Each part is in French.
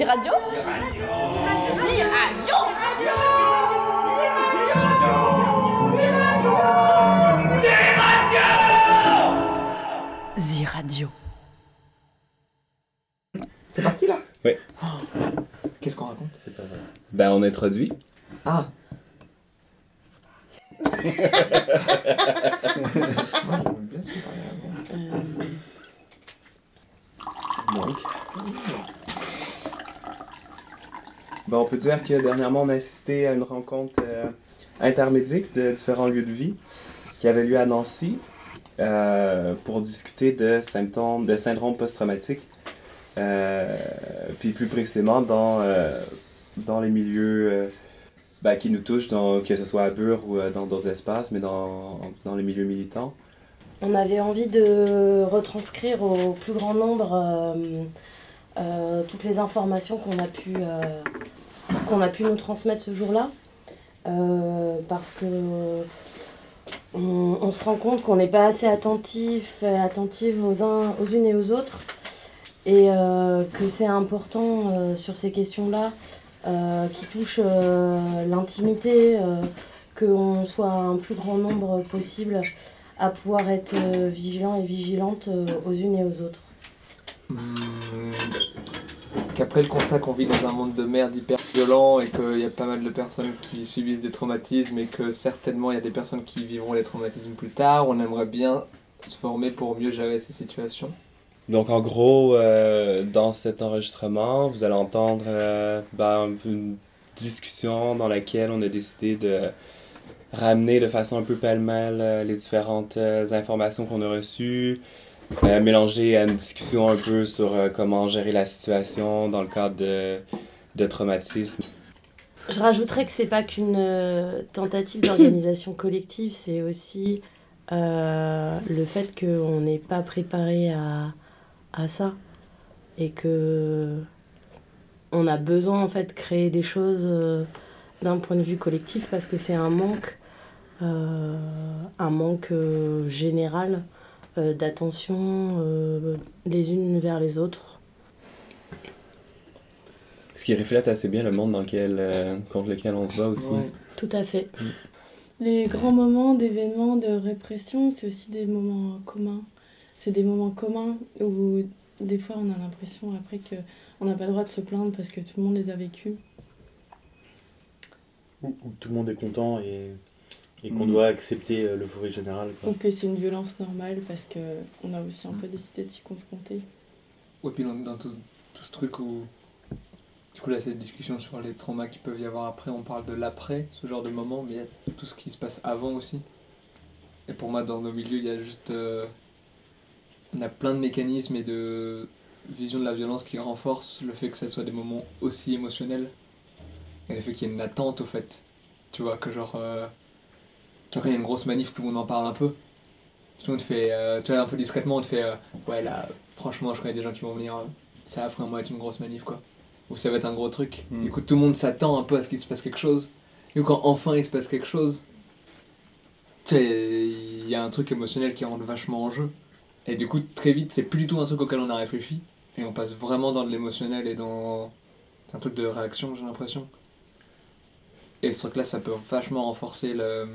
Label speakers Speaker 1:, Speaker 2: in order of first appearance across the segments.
Speaker 1: Ziradio Ziradio Ziradio
Speaker 2: C'est parti là
Speaker 3: Oui.
Speaker 2: Oh. Qu'est-ce qu'on raconte
Speaker 3: C'est pas vrai. Ben, on introduit.
Speaker 2: Ah Moi, j'aime bien ce qu'on parlait avant.
Speaker 3: Donc. Ben, on peut dire que dernièrement, on a assisté à une rencontre euh, intermédique de différents lieux de vie qui avait lieu à Nancy euh, pour discuter de symptômes, de syndrome post-traumatique. Euh, puis plus précisément dans, dans les milieux ben, qui nous touchent, que ce soit à Bure ou dans d'autres espaces, mais dans, dans les milieux militants.
Speaker 4: On avait envie de retranscrire au plus grand nombre toutes les informations qu'on a pu qu'on a pu nous transmettre ce jour-là, Euh, parce que on, se rend compte qu'on n'est pas assez attentif et attentive aux uns aux unes et aux autres, et euh, que c'est important euh, sur ces questions-là euh, qui touchent euh, l'intimité, euh, qu'on soit un plus grand nombre possible à pouvoir être euh, vigilant et vigilante euh, aux unes et aux autres.
Speaker 2: Qu'après le constat qu'on vit dans un monde de merde hyper violent et qu'il y a pas mal de personnes qui subissent des traumatismes et que certainement il y a des personnes qui vivront les traumatismes plus tard, on aimerait bien se former pour mieux gérer ces situations.
Speaker 3: Donc, en gros, euh, dans cet enregistrement, vous allez entendre euh, ben, une discussion dans laquelle on a décidé de ramener de façon un peu pêle-mêle euh, les différentes informations qu'on a reçues, euh, mélanger à une discussion un peu sur euh, comment gérer la situation dans le cadre de, de traumatisme.
Speaker 4: Je rajouterais que c'est pas qu'une euh, tentative d'organisation collective, c'est aussi euh, le fait qu'on n'est pas préparé à, à ça et que on a besoin en fait de créer des choses euh, d'un point de vue collectif parce que c'est un manque, euh, un manque euh, général euh, d'attention euh, les unes vers les autres.
Speaker 3: Ce qui reflète assez bien le monde dans lequel, euh, contre lequel on se bat aussi.
Speaker 2: Ouais.
Speaker 4: Tout à fait.
Speaker 5: Les grands moments d'événements de répression, c'est aussi des moments communs. C'est des moments communs où des fois on a l'impression après que on n'a pas le droit de se plaindre parce que tout le monde les a vécus.
Speaker 6: où, où tout le monde est content et, et qu'on
Speaker 2: Mm.
Speaker 6: doit accepter euh, l'euphorie générale. Quoi.
Speaker 5: Ou que c'est une violence normale parce que on a aussi un peu décidé de s'y confronter.
Speaker 2: Ouais, puis dans, dans tout, tout ce truc où. Du coup, là, cette discussion sur les traumas qui peuvent y avoir après, on parle de l'après, ce genre de moment, mais il y a tout ce qui se passe avant aussi. Et pour moi, dans nos milieux, il y a juste. euh, on a plein de mécanismes et de vision de la violence qui renforcent le fait que ça soit des moments aussi émotionnels. Et le fait qu'il y ait une attente, au fait. Tu vois, que genre. euh, tu vois, quand il y a une grosse manif, tout le monde en parle un peu. Tout le monde fait. euh, tu vois, un peu discrètement, on te fait. euh, ouais, là, franchement, je connais des gens qui vont venir. euh, ça va moi être une grosse manif, quoi. Ou ça va être un gros truc.
Speaker 6: Mm.
Speaker 2: Du coup, tout le monde s'attend un peu à ce qu'il se passe quelque chose. Et quand enfin il se passe quelque chose, tu sais, il y a un truc émotionnel qui rentre vachement en jeu. Et du coup, très vite, c'est plus du tout un truc auquel on a réfléchi. Et on passe vraiment dans de l'émotionnel et dans. C'est un truc de réaction, j'ai l'impression. Et ce truc-là, ça peut vachement renforcer le...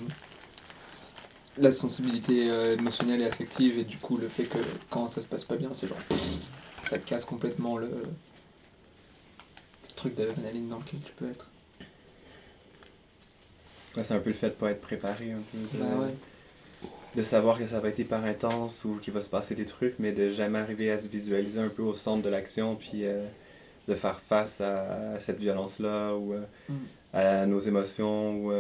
Speaker 2: la sensibilité euh, émotionnelle et affective. Et du coup, le fait que quand ça se passe pas bien, c'est genre. Ça casse complètement le. le truc d'adrénaline dans lequel tu peux être.
Speaker 3: Ouais, c'est un peu le fait de pas être préparé, un peu. de-
Speaker 2: Bah ouais.
Speaker 3: de savoir que ça va être hyper intense ou qu'il va se passer des trucs, mais de jamais arriver à se visualiser un peu au centre de l'action, puis euh, de faire face à, cette violence-là, ou euh,
Speaker 2: Mm.
Speaker 3: à nos émotions, ou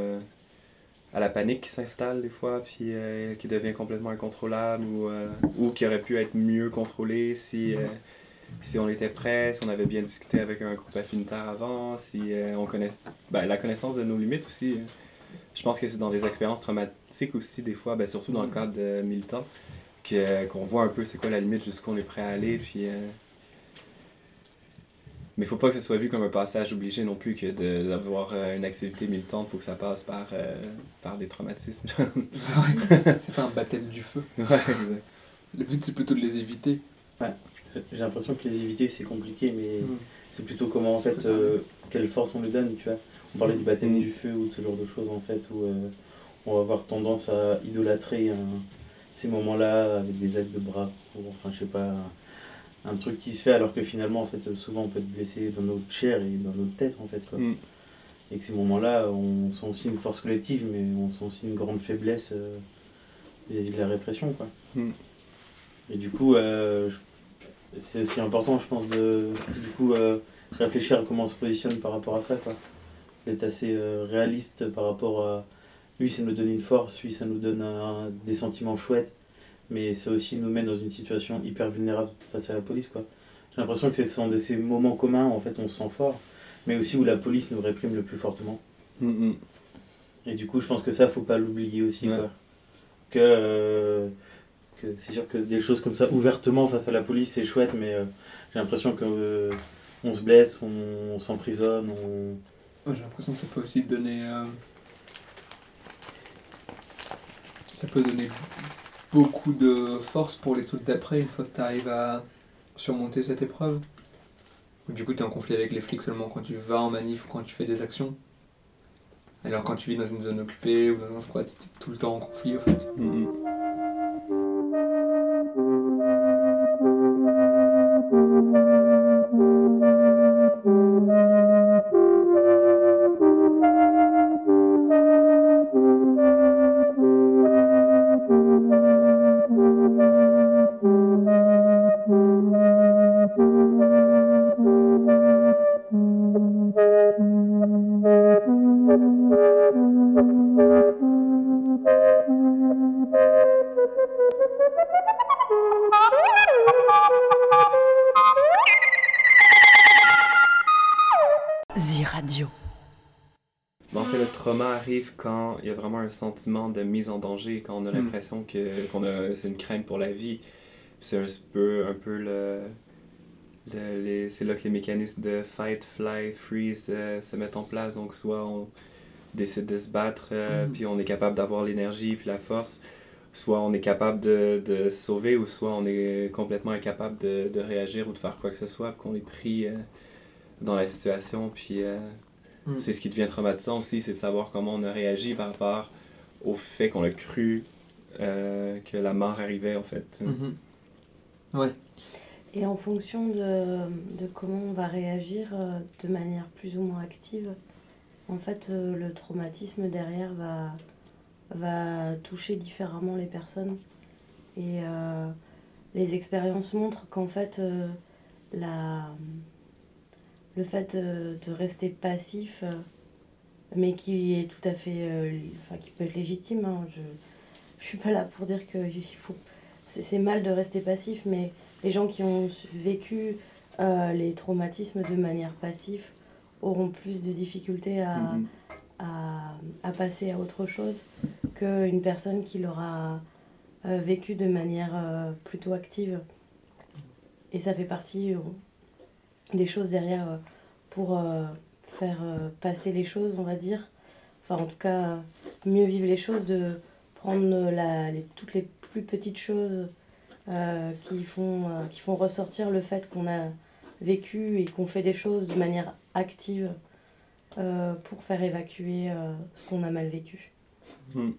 Speaker 3: à la panique qui s'installe des fois, puis euh, qui devient complètement incontrôlable, ou, euh, ou qui aurait pu être mieux contrôlée si, euh, si on était prêt, si on avait bien discuté avec un groupe affinitaire avant, si on connaissait... Ben, la connaissance de nos limites aussi. euh, je pense que c'est dans des expériences traumatiques aussi, des fois, ben, surtout dans le
Speaker 2: Mhm.
Speaker 3: cadre de militants, que- qu'on voit un peu c'est quoi la limite, jusqu'où on est prêt à aller. Puis, Mais il faut pas que ce soit vu comme un passage obligé non plus que de- d'avoir euh, une activité militante, faut que ça passe par, euh, par des traumatismes.
Speaker 2: Ouais, c'est pas un baptême du feu.
Speaker 3: ouais, exact.
Speaker 2: Le but, c'est plutôt de les éviter.
Speaker 6: J'ai l'impression que les éviter c'est compliqué, mais
Speaker 2: Mm.
Speaker 6: c'est plutôt comment en fait, euh, quelle force on lui donne, tu vois. On parlait du baptême
Speaker 3: Mm.
Speaker 6: du feu ou de ce genre de choses en fait, où euh, on va avoir tendance à idolâtrer ces moments-là avec des actes de bras, ou enfin je sais pas, un, truc qui se fait alors que finalement en fait souvent on peut être blessé dans notre chair et dans notre tête en fait quoi.
Speaker 3: Mm.
Speaker 6: Et que ces moments-là, on sent aussi une force collective, mais on sent aussi une grande faiblesse euh, vis-à-vis de la répression quoi.
Speaker 3: Mm.
Speaker 6: Et du coup, euh, c'est aussi important, je pense, de du coup, euh, réfléchir à comment on se positionne par rapport à ça. Quoi. D'être assez réaliste par rapport à. Lui, ça nous donne une force, lui, ça nous donne un- des sentiments chouettes, mais ça aussi nous met dans une situation hyper vulnérable face à la police. quoi. J'ai l'impression que ce sont de ces moments communs où en fait on se sent fort, mais aussi où la police nous réprime le plus fortement.
Speaker 3: Mm, mm.
Speaker 6: Et du coup, je pense que ça, faut pas l'oublier aussi.
Speaker 3: Ouais.
Speaker 6: Quoi. Que, euh, que c'est sûr que des choses comme ça, ouvertement face à la police, c'est chouette, mais euh, j'ai l'impression que euh, on se blesse, on, on s'emprisonne, on...
Speaker 2: Ouais, J'ai l'impression que ça peut aussi donner. euh, Ça peut donner beaucoup de force pour les trucs d'après une fois que tu arrives à surmonter cette épreuve. Du coup, tu es en conflit avec les flics seulement quand tu vas en manif ou quand tu fais des actions. Alors quand tu vis dans une zone occupée ou dans un squat, tu tout le temps en conflit au fait.
Speaker 3: Mm, il y a vraiment un sentiment de mise en danger, quand on a
Speaker 2: Mm.
Speaker 3: l'impression que qu'on a c'est une crainte pour la vie. C'est un peu un peu le, le- les c'est là que les mécanismes de fight, fly, freeze euh, se mettent en place. Donc soit on décide de se battre, euh,
Speaker 2: Mm.
Speaker 3: puis on est capable d'avoir l'énergie puis la force, soit on est capable de, de se sauver, ou soit on est complètement incapable de, de réagir ou de faire quoi que ce soit, qu'on est pris euh, dans la situation, puis
Speaker 2: Mm.
Speaker 3: c'est ce qui devient traumatisant aussi, c'est de savoir comment on a réagi par rapport au fait qu'on a cru euh, que la mort arrivait en fait.
Speaker 2: Mhm. Ouais.
Speaker 4: Et en fonction de, de comment on va réagir euh, de manière plus ou moins active, en fait, euh, le traumatisme derrière va, va toucher différemment les personnes. Et euh, les expériences montrent qu'en fait, euh, la, le fait de, de rester passif, euh, mais qui est tout à fait, euh, li- enfin, qui peut être légitime, hein, je je suis pas là pour dire que faut, c'est mal de rester passif, mais les gens qui ont vécu euh, les traumatismes de manière passive auront plus de difficultés à,
Speaker 3: Mhm.
Speaker 4: à, à passer à autre chose qu'une personne qui l'aura euh, vécu de manière euh, plutôt active. Et ça fait partie euh, des choses derrière euh, pour euh, faire euh, passer les choses, on va dire. Enfin, en tout cas, mieux vivre les choses, de prendre la, les- toutes les plus petites choses qui, font, qui font ressortir le fait qu'on a vécu et qu'on fait des choses de manière active pour faire évacuer ce qu'on a mal vécu.
Speaker 3: Hmm.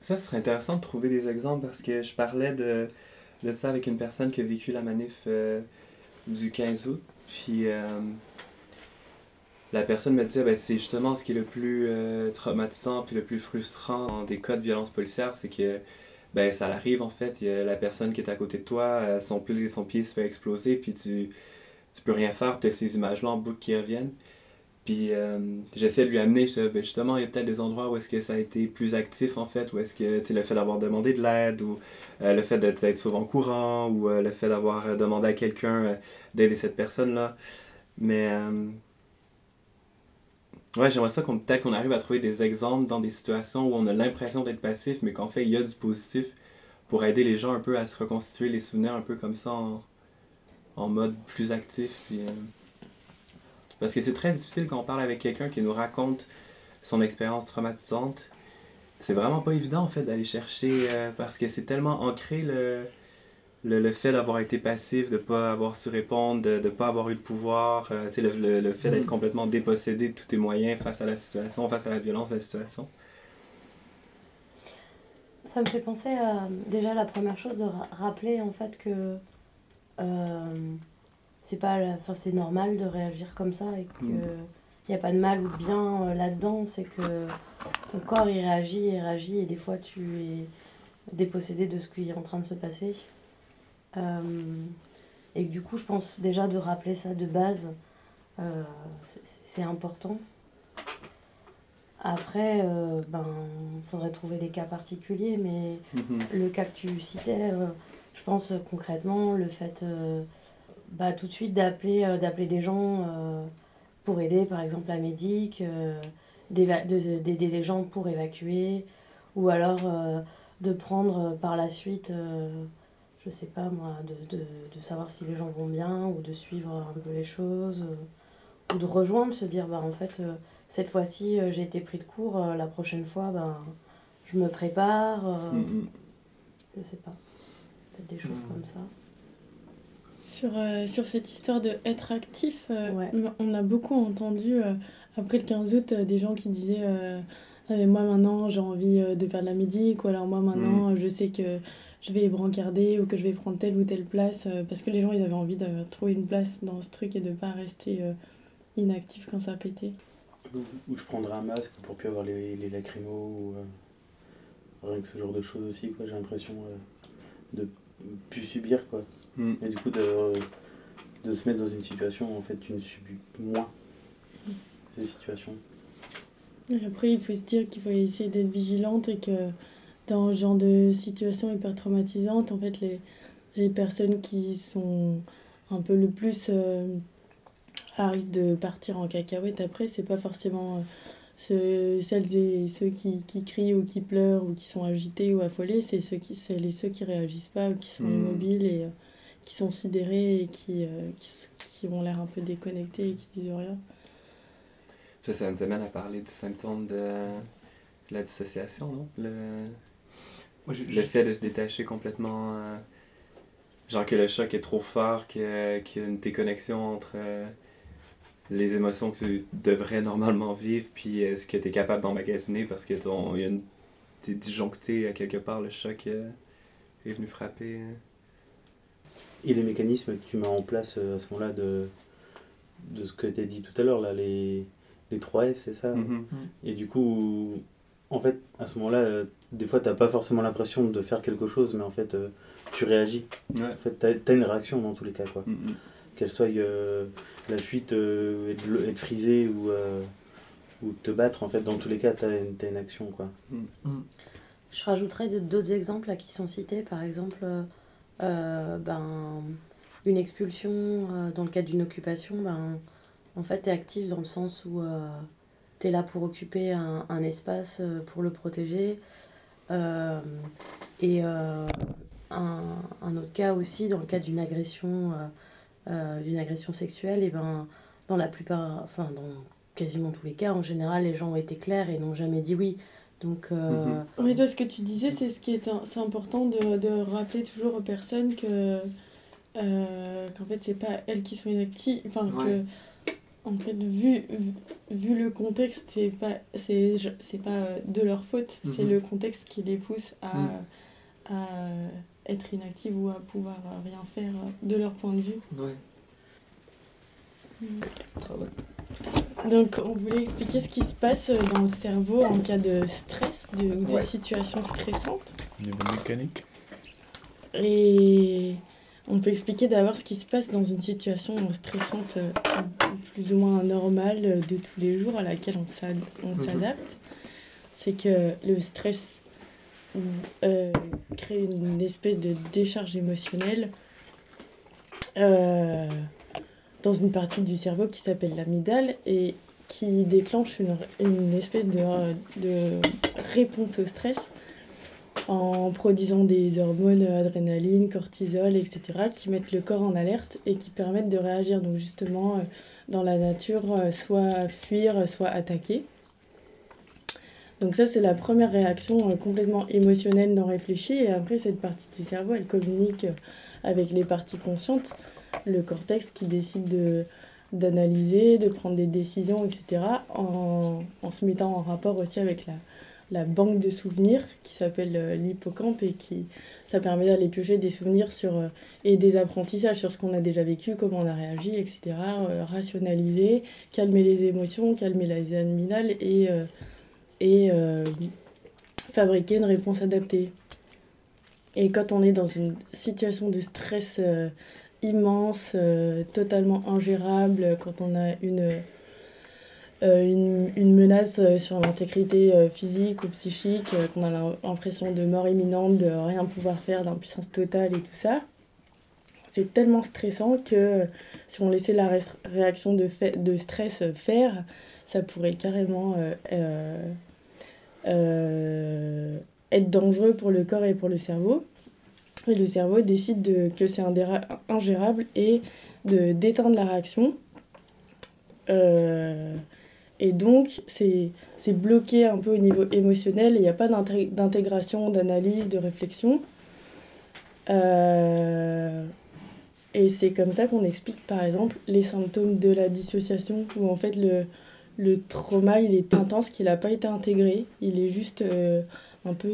Speaker 3: Ça, serait intéressant de trouver des exemples parce que je parlais de, de ça avec une personne qui a vécu la manif du 15 août. Puis euh, la personne me disait, ben, c'est justement ce qui est le plus euh, traumatisant puis le plus frustrant dans des cas de violence policière, c'est que ben, ça arrive en fait. La personne qui est à côté de toi, euh, son, pied, son pied se fait exploser, puis tu, tu peux rien faire, tu as ces images-là en boucle qui reviennent. Puis euh, j'essaie de lui amener, ben, justement, il y a peut-être des endroits où est-ce que ça a été plus actif en fait, où est-ce que le fait d'avoir demandé de l'aide, ou euh, le fait d'être souvent courant, ou euh, le fait d'avoir demandé à quelqu'un d'aider cette personne-là. Mais ouais, j'aimerais ça qu'on peut-être qu'on arrive à trouver des exemples dans des situations où on a l'impression d'être passif, mais qu'en fait il y a du positif pour aider les gens un peu à se reconstituer les souvenirs un peu comme ça en, en mode plus actif. Puis, parce que c'est très difficile quand on parle avec quelqu'un qui nous raconte son expérience traumatisante. C'est vraiment pas évident en fait d'aller chercher euh, parce que c'est tellement ancré le, le, le fait d'avoir été passif, de pas avoir su répondre, de ne pas avoir eu de pouvoir, euh, le, le, le fait d'être
Speaker 2: Mm.
Speaker 3: complètement dépossédé de tous tes moyens face à la situation, face à la violence de la situation.
Speaker 4: Ça me fait penser à déjà la première chose de ra- rappeler en fait que euh, c'est pas la- enfin c'est normal de réagir comme ça et que
Speaker 3: Mm.
Speaker 4: il n'y a pas de mal ou de bien euh, là-dedans, c'est que ton corps il réagit, il réagit et des fois tu es dépossédé de ce qui est en train de se passer. Euh, et que du coup je pense déjà de rappeler ça de base, euh, c'est- important. Après, euh, ben, faudrait trouver des cas particuliers, mais
Speaker 3: Mhm.
Speaker 4: le cas que tu citais, je pense concrètement le fait bah, tout de suite d'appeler euh, d'appeler des gens euh, pour aider, par exemple la médic, euh, d'aider les gens pour évacuer, ou alors de prendre par la suite, je sais pas moi, de, de, de savoir si les gens vont bien, ou de suivre un peu les choses, ou de rejoindre, se dire bah en fait cette fois-ci j'ai été pris de court, la prochaine fois ben je me prépare. euh,
Speaker 3: Mhm.
Speaker 4: je sais pas. Peut-être des choses
Speaker 2: Mm.
Speaker 4: comme ça.
Speaker 5: Sur, euh, sur cette histoire de être actif, euh,
Speaker 4: Ouais.
Speaker 5: on a beaucoup entendu euh, après le 15 août euh, des gens qui disaient mais moi maintenant j'ai envie euh, de faire de la médic ou alors moi maintenant euh, je sais que je vais brancarder ou que je vais prendre telle ou telle place euh, parce que les gens ils avaient envie de trouver une place dans ce truc et de pas rester euh, inactif quand ça a pété.
Speaker 6: Ou ou je prendrai un masque pour plus avoir les, les lacrymos ou euh, rien que ce genre de choses aussi quoi j'ai l'impression euh, de plus subir quoi
Speaker 3: Mhm.
Speaker 6: et du coup de, de se mettre dans une situation où en fait tu ne subis moins ces situations
Speaker 5: Et après, il faut se dire qu'il faut essayer d'être vigilante et que dans ce genre de situation hyper traumatisante, en fait, les, les personnes qui sont un peu le plus euh, à risque de partir en cacahuète après, c'est pas forcément euh, ceux, celles et ceux qui, qui crient ou qui pleurent ou qui sont agités ou affolés, c'est ceux qui, c'est les ceux qui réagissent pas ou qui sont
Speaker 3: Mm.
Speaker 5: immobiles et euh, qui sont sidérés et qui, euh, qui, qui ont l'air un peu déconnectés et qui disent rien.
Speaker 3: Ça, ça nous amène à parler du symptôme de la dissociation, non? Le,
Speaker 2: Moi,
Speaker 3: le fait de se détacher complètement. euh, genre que le choc est trop fort, que- qu'il y a une déconnexion entre euh, les émotions que tu devrais normalement vivre, puis euh, ce que tu es capable d'emmagasiner parce que ton, il y a une, t'es disjoncté à quelque part, le choc euh, est venu frapper. euh.
Speaker 6: Et les mécanismes que tu mets en place euh, à ce moment-là de, de ce que tu as dit tout à l'heure là les, les 3 F c'est ça
Speaker 3: Mhm.
Speaker 6: Et du coup, en fait, à ce moment-là, euh, des fois, t'as pas forcément l'impression de faire quelque chose, mais en fait, euh, tu réagis.
Speaker 3: Ouais.
Speaker 6: En fait, t'as as une réaction dans tous les cas, quoi.
Speaker 3: Mhm.
Speaker 6: Qu'elle soit euh, la fuite, euh, être, être frisé ou, euh, ou te battre, en fait, dans tous les cas, t'as une, t'as une action, quoi.
Speaker 4: Je rajouterais d'autres exemples là, qui sont cités. Par exemple, ben, une expulsion euh, dans le cadre d'une occupation, ben, en fait, tu es actif dans le sens où tu es là pour occuper un, espace, euh, pour le protéger. Euh, et euh, un, autre cas aussi, dans le cadre d'une agression, euh, euh, d'une agression sexuelle, et ben, dans la plupart, enfin, dans quasiment tous les cas, en général, les gens ont été clairs et n'ont jamais dit oui. Donc, euh,
Speaker 3: Mhm.
Speaker 5: Oui, toi, ce que tu disais, c'est ce qui est, un- c'est important de, de rappeler toujours aux personnes que euh, qu'en fait, c'est pas elles qui sont inactives. Enfin,
Speaker 2: Ouais.
Speaker 5: que, en fait, vu, vu, le contexte, c'est pas, c'est, pas euh, de leur faute, c'est
Speaker 2: Mhm.
Speaker 5: le contexte qui les pousse à,
Speaker 2: Mhm.
Speaker 5: à être inactives ou à pouvoir rien faire de leur point de vue.
Speaker 2: Ouais.
Speaker 5: Mm.
Speaker 2: Ah ouais.
Speaker 5: Donc, on voulait expliquer ce qui se passe dans le cerveau en cas de stress de, ou de
Speaker 2: Ouais.
Speaker 5: situation stressante.
Speaker 1: Niveau mécanique
Speaker 5: Et on peut expliquer d'abord ce qui se passe dans une situation stressante euh, plus ou moins normale euh, de tous les jours à laquelle on
Speaker 2: Mhm.
Speaker 5: s'adapte. C'est que le stress euh, crée une espèce de décharge émotionnelle euh, dans une partie du cerveau qui s'appelle l'amygdale et qui déclenche une, une espèce de, de réponse au stress en produisant des hormones adrénaline, cortisol, etc., qui mettent le corps en alerte et qui permettent de réagir. Donc justement, euh, dans la nature, euh, soit fuir, soit attaquer. Donc ça, c'est la première réaction euh, complètement émotionnelle non réfléchie. Et après, cette partie du cerveau, elle communique avec les parties conscientes, le cortex qui décide de d'analyser, de prendre des décisions, etc., en, en, se mettant en rapport aussi avec la, la banque de souvenirs qui s'appelle euh, l'hippocampe et qui ça permet d'aller piocher des souvenirs sur et des apprentissages sur ce qu'on a déjà vécu, comment on a réagi, etc., rationaliser, calmer les émotions, calmer les aminales et et euh, fabriquer une réponse adaptée. Et quand on est dans une situation de stress euh, immense, euh, totalement ingérable, quand on a une, une, menace sur l'intégrité physique ou psychique, qu'on a l'impression de mort imminente, de rien pouvoir faire, d'impuissance totale et tout ça, c'est tellement stressant que si on laissait la réaction de, stress faire, ça pourrait carrément euh, être dangereux pour le corps et pour le cerveau. Et le cerveau décide de, que c'est ingérable et de d'éteindre la réaction. Euh, et donc, c'est bloqué un peu au niveau émotionnel, il n'y a pas d'intégration, d'analyse, de réflexion. Euh, et c'est comme ça qu'on explique, par exemple, les symptômes de la dissociation, où en fait le, le trauma, il est intense, qu'il n'a pas été intégré. Il est juste euh, un peu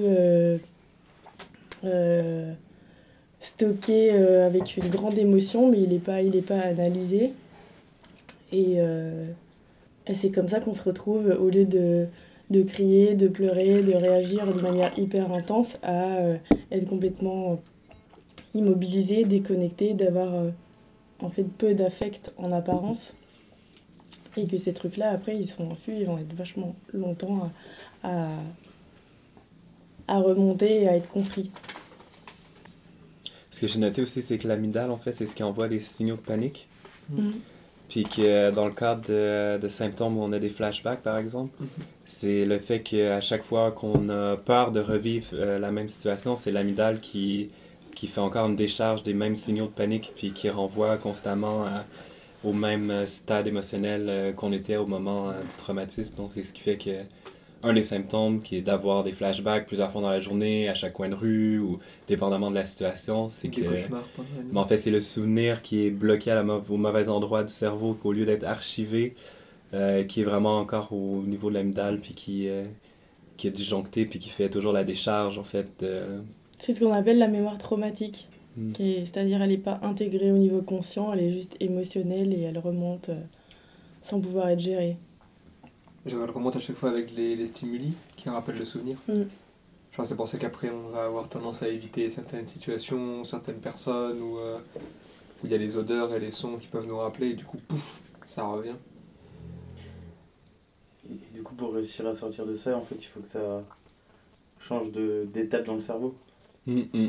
Speaker 5: stocké avec une grande émotion, mais il n'est pas, il pas analysé. Et, et c'est comme ça qu'on se retrouve, au lieu de, de crier, de pleurer, de réagir de manière hyper intense, à être complètement immobilisé, déconnecté, d'avoir en fait peu d'affect en apparence et que ces trucs-là, après, ils sont enfuis, ils vont être vachement longtemps à, à, remonter et à être compris.
Speaker 3: Ce que j'ai noté aussi, c'est que l'amygdale, en fait, c'est ce qui envoie les signaux de panique. Mm. Puis que dans le cadre de, de, symptômes où on a des flashbacks, par exemple, mm-hmm. c'est le fait qu'à chaque fois qu'on a peur de revivre euh, la même situation, c'est l'amygdale qui, qui fait encore une décharge des mêmes signaux de panique, puis qui renvoie constamment à au même euh, stade émotionnel euh, qu'on était au moment euh, du traumatisme. Donc, c'est ce qui fait que un des symptômes qui est d'avoir des flashbacks plusieurs fois dans la journée, à chaque coin de rue ou dépendamment de la situation, c'est que. Mais en fait, c'est le souvenir qui est bloqué à la au mauvais endroit du cerveau, qu'au lieu d'être archivé, qui est vraiment encore au niveau de l'amygdale, puis qui, qui est disjoncté, puis qui fait toujours la décharge, en fait.
Speaker 5: C'est ce qu'on appelle la mémoire traumatique. Mm. C'est-à-dire elle n'est pas intégrée au niveau conscient, elle est juste émotionnelle et elle remonte euh, sans pouvoir être gérée.
Speaker 2: Elle remonte à chaque fois avec les, les stimuli qui rappellent le souvenir. Mm. Genre c'est pour ça qu'après on va avoir tendance à éviter certaines situations, certaines personnes où, euh, où il y a les odeurs et les sons qui peuvent nous rappeler et du coup pouf, ça revient.
Speaker 6: Et, du coup pour réussir à sortir de ça, en fait il faut que ça change d'étape dans le cerveau. Mm,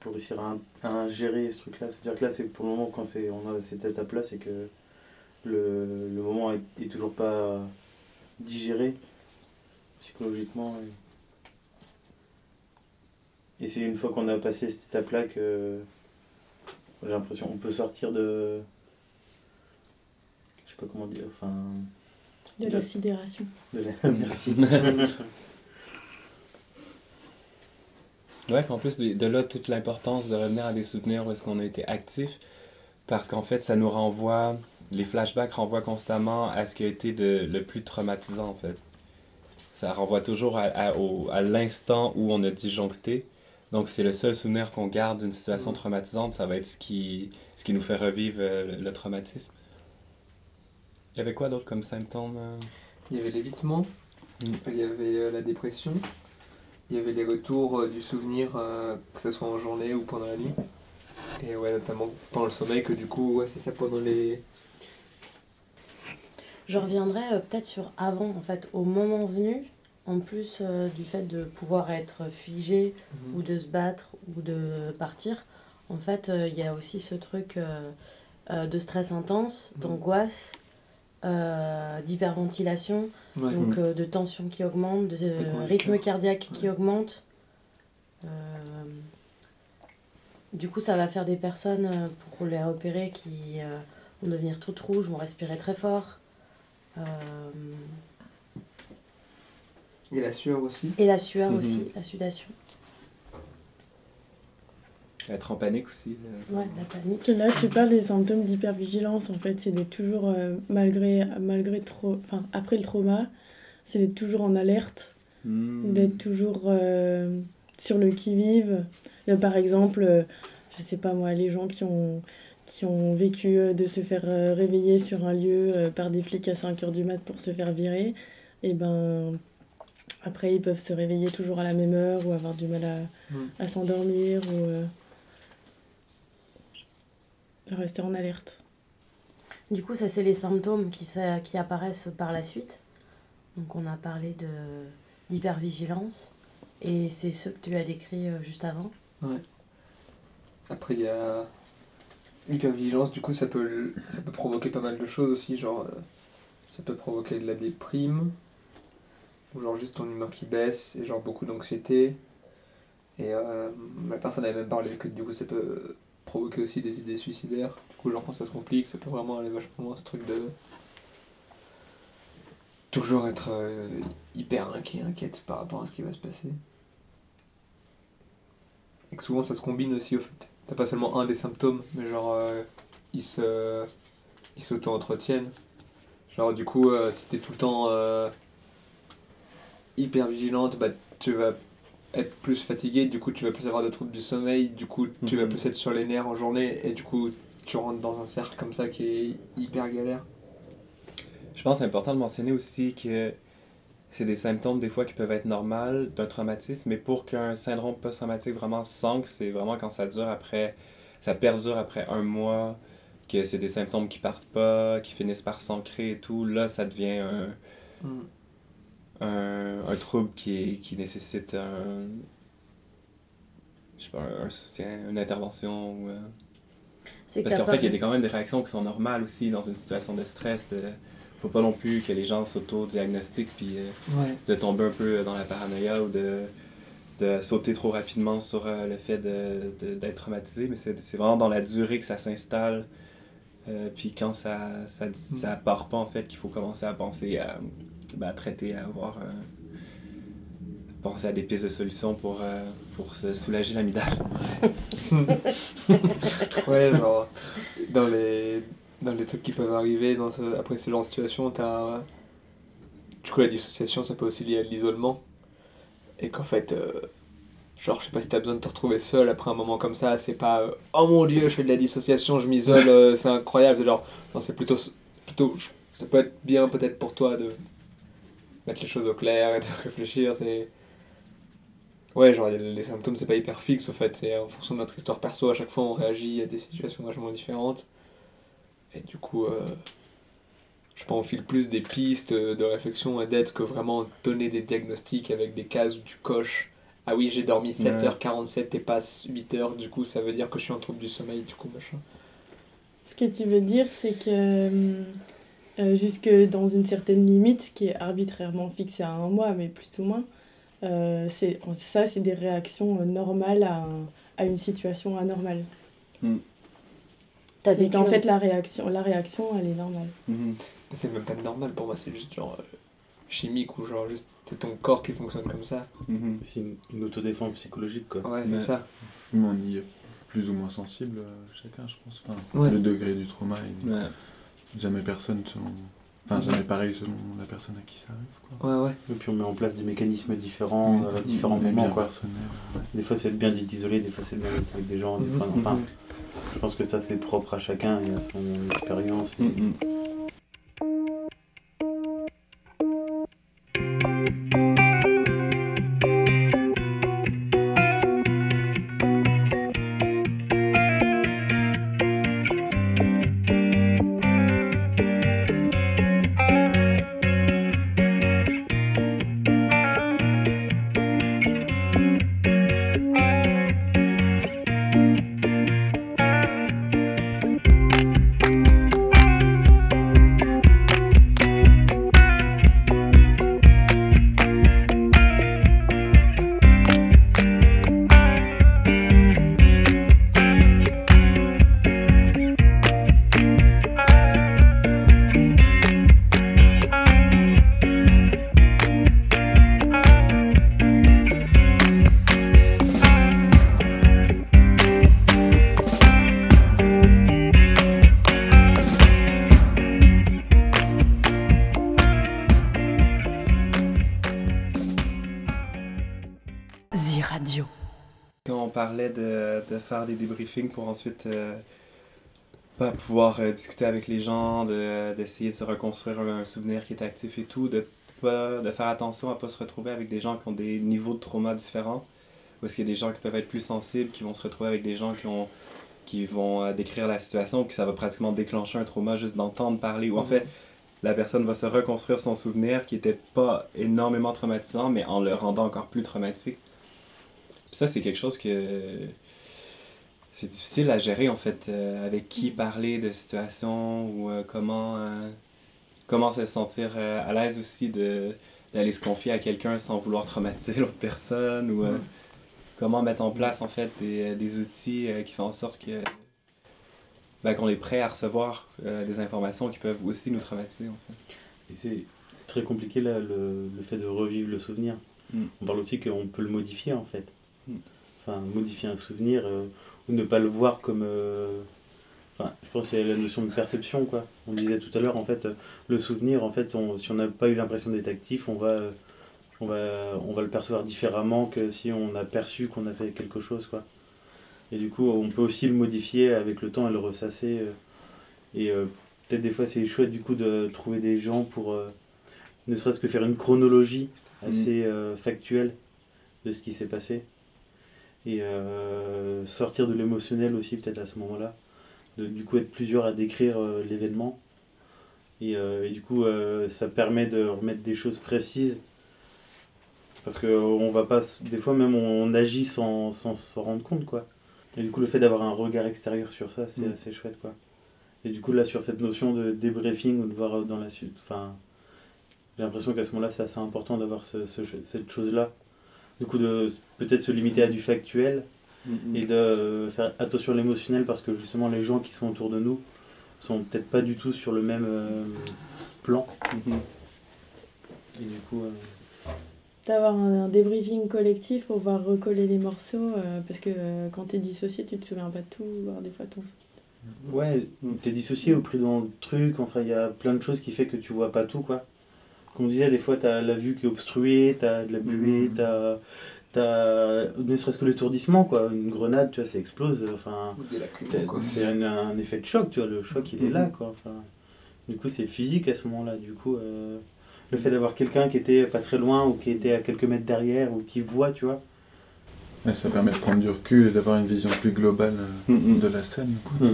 Speaker 6: pour réussir à, gérer ce truc-là. C'est-à-dire que là, c'est pour le moment, quand c'est, on a cette étape-là, c'est que le, le moment est, toujours pas digéré psychologiquement. Et, c'est une fois qu'on a passé cette étape-là que j'ai l'impression qu'on peut sortir de. Je sais pas comment dire. Enfin.
Speaker 5: De, la sidération.
Speaker 6: De la... Merci.
Speaker 3: Ouais, en plus, de là, toute l'importance de revenir à des souvenirs où est-ce qu'on a été actif, parce qu'en fait, ça nous renvoie, les flashbacks renvoient constamment à ce qui a été de, le plus traumatisant, en fait. Ça renvoie toujours à, à, à l'instant où on a disjoncté. Donc, c'est le seul souvenir qu'on garde d'une situation mm. traumatisante, ça va être ce qui, ce qui nous fait revivre euh, le, traumatisme. Il y avait quoi d'autre comme symptômes euh?
Speaker 2: Il y avait l'évitement, mm. il y avait euh, la dépression, il y avait les retours du souvenir, que ce soit en journée ou pendant la nuit. Et ouais, notamment pendant le sommeil, que du coup, ouais, c'est ça pendant les.
Speaker 4: Je reviendrai euh, peut-être sur avant, en fait, au moment venu, en plus du fait de pouvoir être figé mhm. ou de se battre ou de partir. En fait, il y a aussi ce truc de stress intense, mhm. d'angoisse, d'hyperventilation donc euh, de tension qui augmente, de euh, rythme cardiaque qui augmente. Euh, du coup, ça va faire des personnes, pour les repérer, qui vont devenir toutes rouges, vont respirer très fort.
Speaker 2: Et la sueur aussi.
Speaker 4: Et la sueur
Speaker 3: Mhm.
Speaker 4: aussi, la sudation.
Speaker 3: Être en panique aussi. là.
Speaker 4: Ouais, la panique.
Speaker 5: Que Là, tu parles des symptômes d'hypervigilance. En fait, c'est d'être toujours, euh, malgré, malgré trop, enfin, après le trauma, c'est d'être toujours en alerte,
Speaker 3: Hmm.
Speaker 5: d'être toujours euh, sur le qui-vive. Là, par exemple, euh, je sais pas moi, les gens qui ont, qui ont vécu euh, de se faire euh, réveiller sur un lieu euh, par des flics à 5h du mat pour se faire virer, et ben après ils peuvent se réveiller toujours à la même heure ou avoir du mal à,
Speaker 2: Mm.
Speaker 5: à s'endormir ou euh, rester en alerte.
Speaker 4: Du coup, ça, c'est les symptômes qui, apparaissent par la suite. Donc, on a parlé de d'hypervigilance. Et c'est ce que tu as décrit euh, juste avant.
Speaker 2: Après, il y a l'hypervigilance, du coup, ça peut, ça peut provoquer pas mal de choses aussi, genre, euh, ça peut provoquer de la déprime, ou genre juste ton humeur qui baisse, et genre beaucoup d'anxiété. Et euh, la personne avait même parlé que du coup, ça peut provoquer aussi des idées suicidaires. Du coup, genre, quand ça se complique, ça peut vraiment aller vachement loin, ce truc de. Toujours être euh, hyper inquiet, inquiète par rapport à ce qui va se passer. Et que souvent ça se combine aussi au fait. T'as pas seulement un des symptômes, mais genre euh, ils se ils s'auto-entretiennent. Genre du coup euh, si t'es tout le temps euh, hyper vigilante, bah tu vas être plus fatigué, du coup tu vas plus avoir de troubles du sommeil, du coup tu vas
Speaker 3: Mhm.
Speaker 2: plus être sur les nerfs en journée et du coup tu rentres dans un cercle comme ça qui est hyper galère.
Speaker 3: Je pense que c'est important de mentionner aussi que c'est des symptômes des fois qui peuvent être normaux d'un traumatisme, mais pour qu'un syndrome post-traumatique vraiment s'ancre, c'est vraiment quand ça dure après, ça perdure après un mois, que c'est des symptômes qui partent pas, qui finissent par s'ancrer et tout, là ça devient un,
Speaker 2: Mm.
Speaker 3: un, un trouble qui, est- qui nécessite un, je sais pas, un, un soutien, une intervention. ou, euh, Parce qu'en fait, il y a des- quand même des réactions qui sont normales aussi dans une situation de stress. De... Faut pas non plus que les gens s'auto-diagnostiquent puis euh,
Speaker 2: Ouais.
Speaker 3: de tomber un peu dans la paranoïa ou de, de sauter trop rapidement sur euh, le fait de- de- d'être traumatisé. Mais c'est c'est vraiment dans la durée que ça s'installe. Euh, puis quand ça, ça, ça part pas, en fait, qu'il faut commencer à penser à, ben, à traiter, à avoir. euh, penser à des pistes de solutions pour, euh, pour se soulager l'amidale.
Speaker 2: Ouais, genre, dans les, dans les trucs qui peuvent arriver dans après ce genre de situation, t'as. Du coup, la dissociation, ça peut aussi lier à l'isolement. Et qu'en fait, euh, genre, je sais pas si t'as besoin de te retrouver seul après un moment comme ça, c'est pas euh, oh mon dieu, je fais de la dissociation, je m'isole, euh, c'est incroyable. Genre, non, c'est plutôt. plutôt ça peut être bien peut-être pour toi de mettre les choses au clair et de réfléchir, c'est. Ouais, genre les les symptômes c'est pas hyper fixe au fait, c'est en fonction de notre histoire perso, à chaque fois on réagit à des situations vachement différentes. Et du coup, euh, je pense on file plus des pistes de réflexion et d'aide que vraiment donner des diagnostics avec des cases où tu coches. Ah oui, j'ai dormi 7h47 et pas 8h, du coup ça veut dire que je suis en trouble du sommeil, du coup machin.
Speaker 5: Ce que tu veux dire, c'est que euh, euh, jusque dans une certaine limite, qui est arbitrairement fixée à un mois, mais plus ou moins, euh, c'est ça, c'est des réactions normales à, un- à une situation anormale.
Speaker 4: T'as vécu un-
Speaker 5: fait, la réaction, la réaction, elle est normale.
Speaker 3: Mhm.
Speaker 2: C'est même pas normal pour moi, c'est juste genre euh, chimique ou genre juste c'est ton corps qui fonctionne comme ça.
Speaker 3: Mhm.
Speaker 6: C'est une, une autodéfense psychologique, quoi.
Speaker 2: Ouais, c'est ça.
Speaker 1: Mais on y est plus ou moins sensible euh, chacun, je pense. Enfin,
Speaker 2: Ouais.
Speaker 1: Le degré du trauma est
Speaker 3: Ouais.
Speaker 1: jamais personne selon... Enfin, jamais pareil selon la personne à qui ça arrive, quoi.
Speaker 2: Ouais, ouais.
Speaker 6: Et puis on met en place des mécanismes différents
Speaker 1: Oui.
Speaker 6: à différents moments, quoi. Des fois, c'est bien d'isoler, des fois, c'est bien d'être avec des gens. Des
Speaker 2: Mhm,
Speaker 6: fois, enfin. Je pense que ça, c'est propre à chacun et à son expérience.
Speaker 3: Mhm.
Speaker 7: Radio.
Speaker 3: Parlait de, de faire des débriefings pour ensuite euh, pas pouvoir euh, discuter avec les gens, de- d'essayer de, se reconstruire un, souvenir qui est actif et tout, de, pas, de faire attention à pas se retrouver avec des gens qui ont des niveaux de trauma différents. Parce qu'il y a des gens qui peuvent être plus sensibles, qui vont se retrouver avec des gens qui ont qui vont euh, décrire la situation, puis ça va pratiquement déclencher un trauma juste d'entendre parler. Ou en fait, la personne va se reconstruire son souvenir qui était pas énormément traumatisant, mais en le rendant encore plus traumatique. Ça, c'est quelque chose que c'est difficile à gérer en fait, euh, avec qui parler de situation ou euh, comment, euh, comment se sentir à l'aise aussi de d'aller se confier à quelqu'un sans vouloir traumatiser l'autre personne ou
Speaker 2: Ouais.
Speaker 3: comment mettre en place en fait des, des outils qui font en sorte que ben, qu'on est prêt à recevoir des informations qui peuvent aussi nous traumatiser en fait.
Speaker 6: Et c'est très compliqué là, le, le fait de revivre le souvenir.
Speaker 3: Mm.
Speaker 6: On parle aussi qu'on peut le modifier en fait. Enfin, modifier un souvenir euh, ou ne pas le voir comme. euh, Enfin, je pense qu'il y a la notion de perception quoi. On disait tout à l'heure en fait, le souvenir en fait, on- si on n'a pas eu l'impression d'être actif, on va, on, va, on va le percevoir différemment que si on a perçu qu'on a fait quelque chose quoi. Et du coup, on peut aussi le modifier avec le temps et le ressasser. euh, et peut-être des fois c'est chouette du coup de trouver des gens pour ne serait-ce que faire une chronologie assez euh, factuelle de ce qui s'est passé et euh, sortir de l'émotionnel aussi peut-être à ce moment-là. De du coup être plusieurs à décrire euh, l'événement. Et, euh, et du coup ça permet de remettre des choses précises. Parce que on va pas des fois même on, agit sans sans s'en rendre compte quoi. Et du coup le fait d'avoir un regard extérieur sur ça c'est
Speaker 3: Mm.
Speaker 6: assez chouette quoi. Et du coup là sur cette notion de débriefing ou de voir dans la suite enfin j'ai l'impression qu'à ce moment-là, c'est assez important d'avoir ce, ce- cette chose-là. Du coup, de peut-être se limiter à du factuel et de faire attention à l'émotionnel parce que justement, les gens qui sont autour de nous sont peut-être pas du tout sur le même euh, plan.
Speaker 3: Mhm.
Speaker 6: Et du coup, euh,
Speaker 5: D'avoir un, un débriefing collectif pour pouvoir recoller les morceaux, euh, parce que euh, quand t'es dissocié, tu te souviens pas de tout, voire des fois ton...
Speaker 6: ouais, t'es dissocié ou pris dans le truc. Enfin, il y a plein de choses qui fait que tu vois pas tout, quoi. Comme on disait, des fois, t'as la vue qui est obstruée, t'as de la buée,
Speaker 3: Mhm.
Speaker 6: t'as. T'as ne serait-ce que l'étourdissement, quoi. Une grenade, tu vois, ça explose. Enfin. C'est un, un effet de choc, tu vois, le choc il est
Speaker 3: Mhm.
Speaker 6: là, quoi. Enfin, du coup, c'est physique à ce moment-là. Du coup, euh, le fait d'avoir quelqu'un qui était pas très loin ou qui était à quelques mètres derrière ou qui voit, tu vois.
Speaker 1: Ça permet de prendre du recul et d'avoir une vision plus globale euh,
Speaker 3: Mhm.
Speaker 1: de la scène, quoi.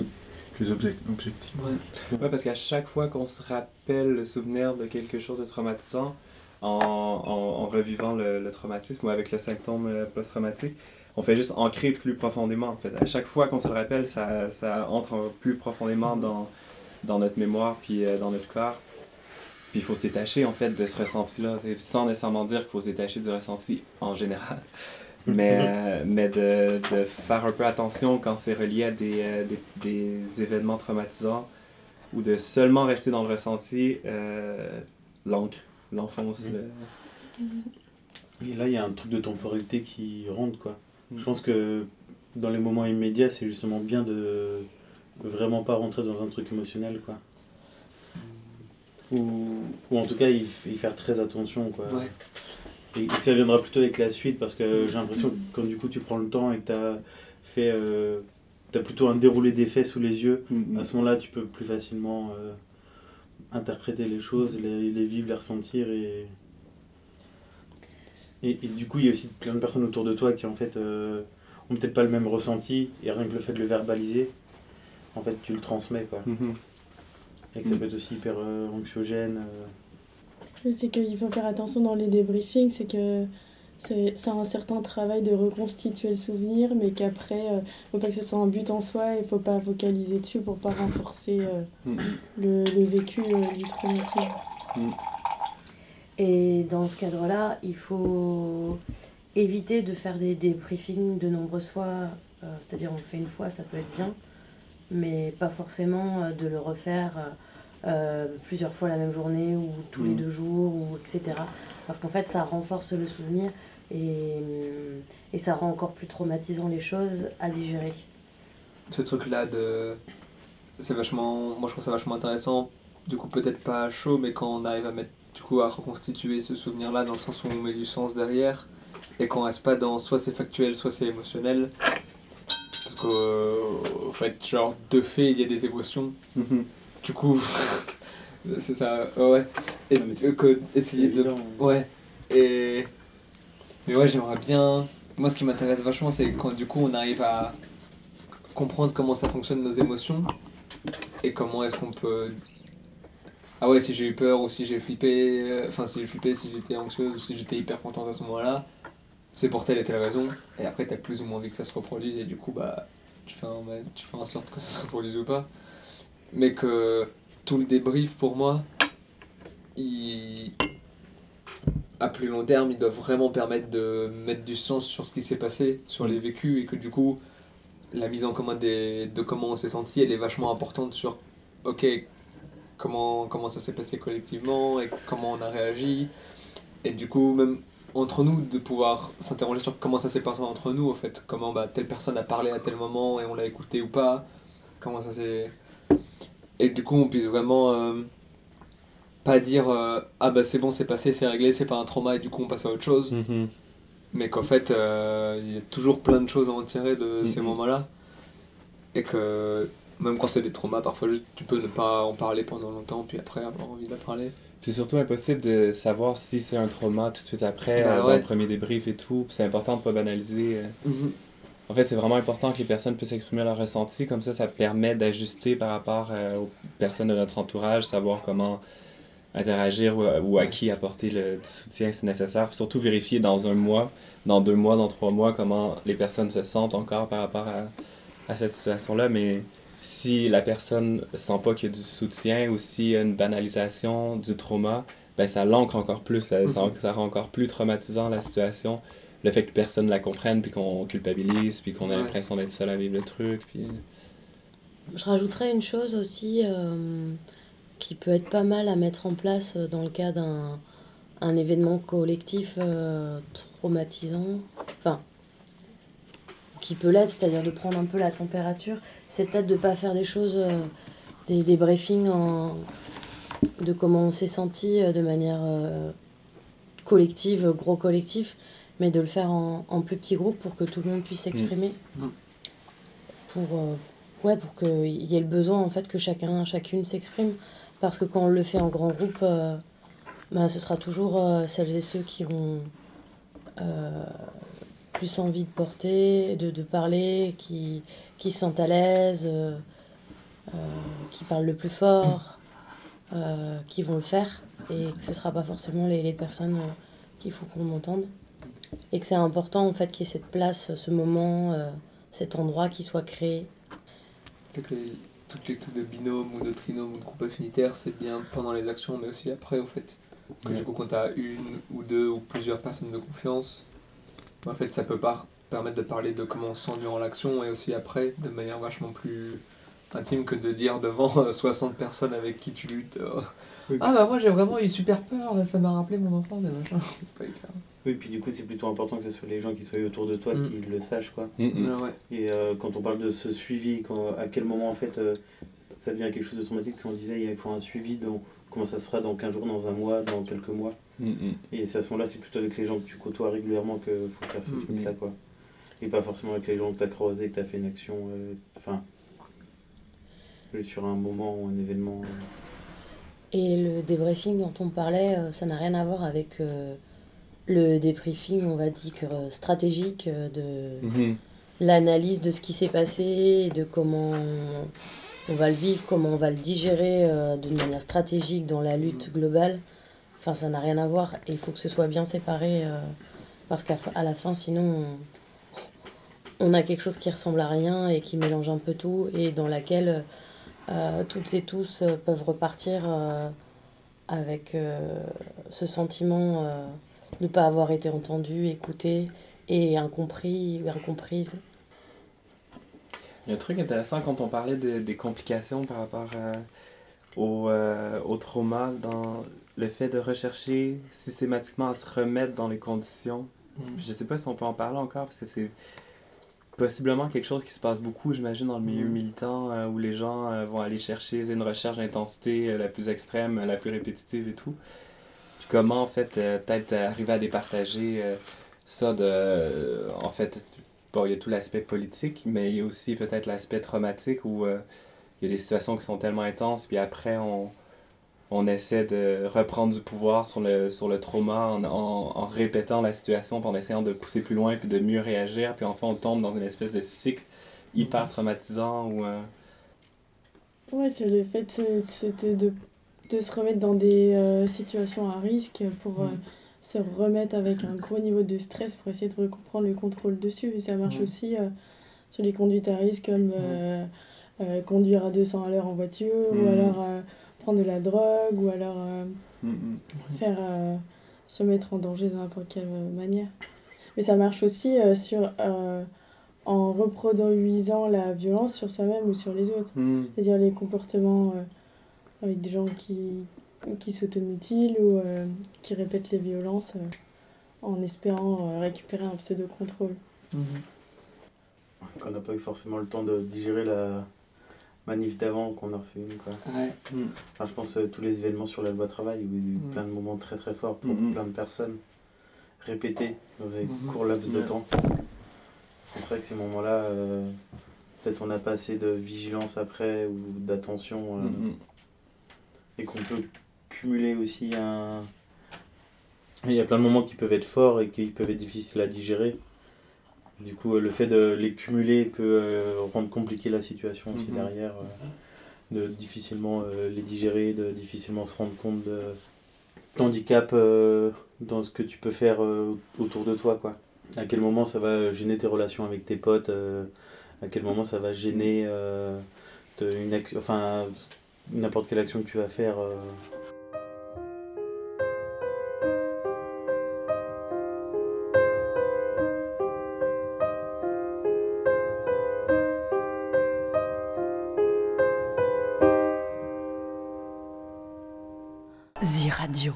Speaker 1: Plus obje- objective.
Speaker 2: Ouais.
Speaker 3: Ouais, parce qu'à chaque fois qu'on se rappelle le souvenir de quelque chose de traumatisant, en, en, en revivant le, le traumatisme ou avec le symptôme euh, post-traumatique, on fait juste ancrer plus profondément. En fait. À chaque fois qu'on se le rappelle, ça, ça entre plus profondément dans, dans notre mémoire puis euh, dans notre corps. Puis il faut se détacher en fait de ce ressenti-là, sans nécessairement dire qu'il faut se détacher du ressenti en général. Mais, euh, mais de, de faire un peu attention quand c'est relié à des, euh, des, des événements traumatisants ou de seulement rester dans le ressenti, euh, l'encre, l'enfonce.
Speaker 6: Mhm.
Speaker 3: le-
Speaker 6: Et là, il y a un truc de temporalité qui rentre, quoi.
Speaker 3: Mm.
Speaker 6: Je pense que dans les moments immédiats, c'est justement bien de vraiment pas rentrer dans un truc émotionnel, quoi. Ou, ou en tout cas, y, y faire très attention, quoi.
Speaker 2: Ouais.
Speaker 6: Et, et que ça viendra plutôt avec la suite parce que j'ai l'impression que quand du coup tu prends le temps et que tu as fait. euh, t'as plutôt un déroulé des faits sous les yeux,
Speaker 3: Mhm.
Speaker 6: à ce moment-là tu peux plus facilement euh, interpréter les choses, les, les vivre, les ressentir et. Et, et du coup, il y a aussi plein de personnes autour de toi qui en fait euh, ont peut-être pas le même ressenti et rien que le fait de le verbaliser, en fait tu le transmets quoi.
Speaker 3: Mhm.
Speaker 6: Et que ça peut être aussi hyper euh, anxiogène. Euh.
Speaker 5: C'est qu'il faut faire attention dans les débriefings, c'est que c'est un certain travail de reconstituer le souvenir, mais qu'après, il faut pas que ce soit un but en soi, il faut pas focaliser dessus pour pas renforcer euh,
Speaker 3: Mhm.
Speaker 5: le, le vécu euh, du traumatisme.
Speaker 4: Et dans ce cadre-là, il faut éviter de faire des débriefings de nombreuses fois. Euh, C'est-à-dire, on le fait une fois, ça peut être bien, mais pas forcément euh, de le refaire euh, euh, plusieurs fois la même journée ou tous les
Speaker 3: Mhm.
Speaker 4: deux jours, ou etc. Parce qu'en fait, ça renforce le souvenir et, hum, et ça rend encore plus traumatisant les choses à digérer.
Speaker 2: ce truc là de c'est vachement moi je trouve ça vachement intéressant du coup peut-être pas chaud mais quand on arrive à mettre du coup à reconstituer ce souvenir là dans le sens où on met du sens derrière et qu'on reste pas dans soit c'est factuel, soit c'est émotionnel. Parce qu'au fait, genre, de fait, il y a des émotions.
Speaker 3: Mhm.
Speaker 2: Du coup, c'est ça, ouais. Et, euh, que- essayer de. Ouais. Et. Mais ouais, j'aimerais bien. Moi, ce qui m'intéresse vachement, c'est quand du coup on arrive à comprendre comment ça fonctionne nos émotions et comment est-ce qu'on peut. Ah ouais, si j'ai eu peur ou si j'ai flippé, euh, enfin si j'ai flippé, si j'étais anxieuse ou si j'étais hyper contente à ce moment-là, c'est pour telle et telle raison. Et après, t'as plus ou moins envie que ça se reproduise et du coup, bah, tu fais en, tu fais en sorte que ça se reproduise ou pas. Mais que tout le débrief pour moi, il à plus long terme, ils doivent vraiment permettre de mettre du sens sur ce qui s'est passé, sur les vécus, et que du coup, la mise en commun des, de comment on s'est senti, elle est vachement importante sur, ok, comment, comment ça s'est passé collectivement, et comment on a réagi, et du coup, même entre nous, de pouvoir s'interroger sur comment ça s'est passé entre nous, en fait, comment bah, telle personne a parlé à tel moment, et on l'a écouté ou pas, comment ça s'est... Et du coup, on puisse vraiment... euh, pas dire euh, ah bah c'est bon c'est passé c'est réglé c'est pas un trauma et du coup on passe à autre chose
Speaker 3: Mhm.
Speaker 2: mais qu'en fait euh, il y a toujours plein de choses à en tirer de ces
Speaker 3: Mhm.
Speaker 2: moments là et que même quand c'est des traumas parfois juste tu peux ne pas en parler pendant longtemps puis après avoir envie d'en parler
Speaker 3: C'est surtout impossible de savoir si c'est un trauma tout de suite après,
Speaker 2: Bah
Speaker 3: dans le premier débrief et tout. C'est important de pas banaliser. euh. En fait, c'est vraiment important que les personnes puissent exprimer leur ressenti. Comme ça, ça permet d'ajuster par rapport euh, aux personnes de notre entourage, savoir comment interagir ou, ou à qui apporter le du soutien si nécessaire. Puis surtout vérifier dans un mois, dans deux mois, dans trois mois, comment les personnes se sentent encore par rapport à, à cette situation-là. Mais si la personne ne sent pas qu'il y a du soutien ou s'il y a une banalisation du trauma, ben ça l'ancre encore plus, ça, ça,
Speaker 2: Mhm.
Speaker 3: ça rend encore plus traumatisant la situation. Le fait que personne la comprenne, puis qu'on culpabilise, puis qu'on a
Speaker 2: Ouais.
Speaker 3: l'impression d'être seul à vivre le truc. Puis...
Speaker 4: Je rajouterais une chose aussi euh, qui peut être pas mal à mettre en place euh, dans le cas d'un un événement collectif euh, traumatisant. Enfin, qui peut l'être, c'est-à-dire de prendre un peu la température. C'est peut-être de ne pas faire des choses, euh, des, des briefings en, de comment on s'est senti euh, de manière euh, collective, gros collectif, mais de le faire en, en plus petits groupes pour que tout le monde puisse s'exprimer.
Speaker 2: Mm.
Speaker 4: Pour, euh, ouais, pour qu'il y ait le besoin en fait que chacun, chacune s'exprime. Parce que quand on le fait en grand groupe, euh, bah, ce sera toujours euh, celles et ceux qui ont euh, plus envie de porter, de, de parler, qui, qui se sentent à l'aise, euh, euh, qui parlent le plus fort, euh, qui vont le faire. Et que ce ne sera pas forcément les, les personnes euh, qu'il faut qu'on entende. Et que c'est important en fait qu'il y ait cette place, ce moment, euh, cet endroit qui soit créé.
Speaker 2: c'est que les, toutes les trucs de binôme ou de trinôme ou de groupe affinitaire c'est bien pendant les actions mais aussi après au fait que
Speaker 3: Ouais.
Speaker 2: du coup quand t'as une ou deux ou plusieurs personnes de confiance en fait ça peut pas permettre de parler de comment on se sent durant l'action et aussi après de manière vachement plus intime que de dire devant euh, 60 personnes avec qui tu luttes euh,
Speaker 6: Oui.
Speaker 2: ah bah moi j'ai vraiment eu super peur ça m'a rappelé mon enfance et machin C'est pas hyper-
Speaker 6: Oui, puis du coup, c'est plutôt important que ce soit les gens qui soient autour de toi
Speaker 2: Mm.
Speaker 6: qui le sachent, quoi.
Speaker 2: Ouais, ouais.
Speaker 6: Et euh, quand on parle de ce suivi, quand, à quel moment en fait euh, ça devient quelque chose de traumatique, quand on disait il faut un suivi, dans, comment ça se fera dans 15 jours, dans un mois, dans quelques mois. Et c'est à ce moment-là, c'est plutôt avec les gens que tu côtoies régulièrement qu'il faut faire ce truc-là, quoi. Et pas forcément avec les gens que tu as croisés, que tu as fait une action, euh, enfin, sur un moment ou un événement. euh.
Speaker 4: Et le débriefing dont on parlait, ça n'a rien à voir avec euh, le débriefing, on va dire, euh, stratégique euh, de
Speaker 3: Mhm.
Speaker 4: l'analyse de ce qui s'est passé, et de comment on, va le vivre, comment on va le digérer euh, d'une manière stratégique dans la lutte globale. Enfin, ça n'a rien à voir et il faut que ce soit bien séparé euh, parce qu'à la fin, sinon, on, on a quelque chose qui ressemble à rien et qui mélange un peu tout et dans laquelle euh, toutes et tous peuvent repartir avec ce sentiment ne pas avoir été entendu, écouté et incompris ou incomprise.
Speaker 3: Il y a un truc intéressant quand on parlait de- des complications par rapport euh, au, euh, au trauma, dans le fait de rechercher systématiquement à se remettre dans les conditions. Je sais pas si on peut en parler encore, parce que c'est possiblement quelque chose qui se passe beaucoup, j'imagine, dans le milieu
Speaker 2: Mhm.
Speaker 3: militant, euh, où les gens euh, vont aller chercher une recherche d'intensité euh, la plus extrême, la plus répétitive et tout. Puis comment, en fait, euh, peut-être euh, arriver à départager euh, ça de. En fait, bon, il y a tout l'aspect politique, mais il y a aussi peut-être l'aspect traumatique où il y a des situations qui sont tellement intenses, puis après, on, on essaie de reprendre du pouvoir sur le, sur le trauma en, en, en répétant la situation, puis en essayant de pousser plus loin, puis de mieux réagir, puis enfin, on tombe dans une espèce de cycle hyper traumatisant où. euh,
Speaker 5: Ouais, c'est le fait c'était de, de se remettre dans des euh, situations à risque pour euh, se remettre avec un gros niveau de stress pour essayer de reprendre le contrôle dessus. Et ça marche
Speaker 2: Mhm.
Speaker 5: aussi euh, sur les conduites à risque comme euh, euh, conduire à 200 à l'heure en voiture ou alors euh, prendre de la drogue ou alors euh,
Speaker 1: Mm, mm.
Speaker 5: faire euh, se mettre en danger de n'importe quelle manière. Mais ça marche aussi euh, sur, euh, en reproduisant la violence sur soi-même ou sur les autres.
Speaker 1: Mm.
Speaker 5: C'est-à-dire les comportements euh, avec des gens qui, qui s'automutilent ou euh, qui répètent les violences euh, en espérant euh, récupérer un pseudo-contrôle.
Speaker 6: Qu'on n'a pas eu forcément le temps de digérer la manif d'avant qu'on a refait une. Quoi.
Speaker 2: Ouais.
Speaker 6: Enfin, je pense euh, tous les événements sur la loi travail où il y a eu
Speaker 2: Mm.
Speaker 6: plein de moments très très forts pour
Speaker 1: Mhm.
Speaker 6: plein de personnes répétés dans un
Speaker 2: Mhm.
Speaker 6: court laps de temps. C'est vrai que ces moments-là, euh, peut-être on n'a pas assez de vigilance après ou d'attention euh,
Speaker 1: Mm, mm.
Speaker 6: Et qu'on peut cumuler aussi un. Il y a plein de moments qui peuvent être forts et qui peuvent être difficiles à digérer. Du coup, le fait de les cumuler peut euh, rendre compliqué la situation aussi
Speaker 1: Mhm.
Speaker 6: derrière, euh, de difficilement euh, les digérer, de difficilement se rendre compte de handicap euh, dans ce que tu peux faire autour de toi, quoi. À quel moment ça va gêner tes relations avec tes potes, à quel moment ça va gêner une enfin n'importe quelle action que tu vas faire. euh,
Speaker 7: Zi Radio.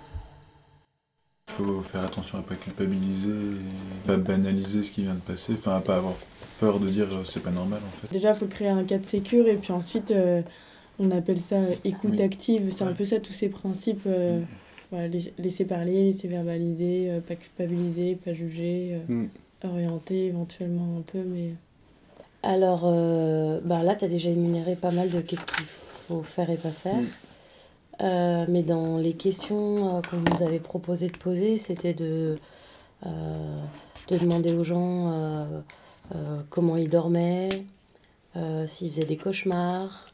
Speaker 1: Il faut faire attention à pas culpabiliser, et pas banaliser ce qui vient de passer, enfin à pas avoir peur de dire euh, c'est pas normal en fait.
Speaker 5: Déjà, il faut créer un cadre sécure et puis ensuite, euh, on appelle ça euh, écoute
Speaker 1: Oui.
Speaker 5: active. C'est un peu ça, tous ces principes. euh, voilà, lais- laisser parler, laisser verbaliser, euh, pas culpabiliser, pas juger, euh,
Speaker 3: Mm.
Speaker 5: orienter éventuellement un peu, mais...
Speaker 4: Alors euh, bah là, tu as déjà énuméré pas mal de qu'est-ce qu'il faut faire et pas faire.
Speaker 1: Mm.
Speaker 4: Euh, mais dans les questions euh, qu'on nous avait proposé de poser, c'était de, euh, de demander aux gens euh, euh, comment ils dormaient, euh, s'ils faisaient des cauchemars,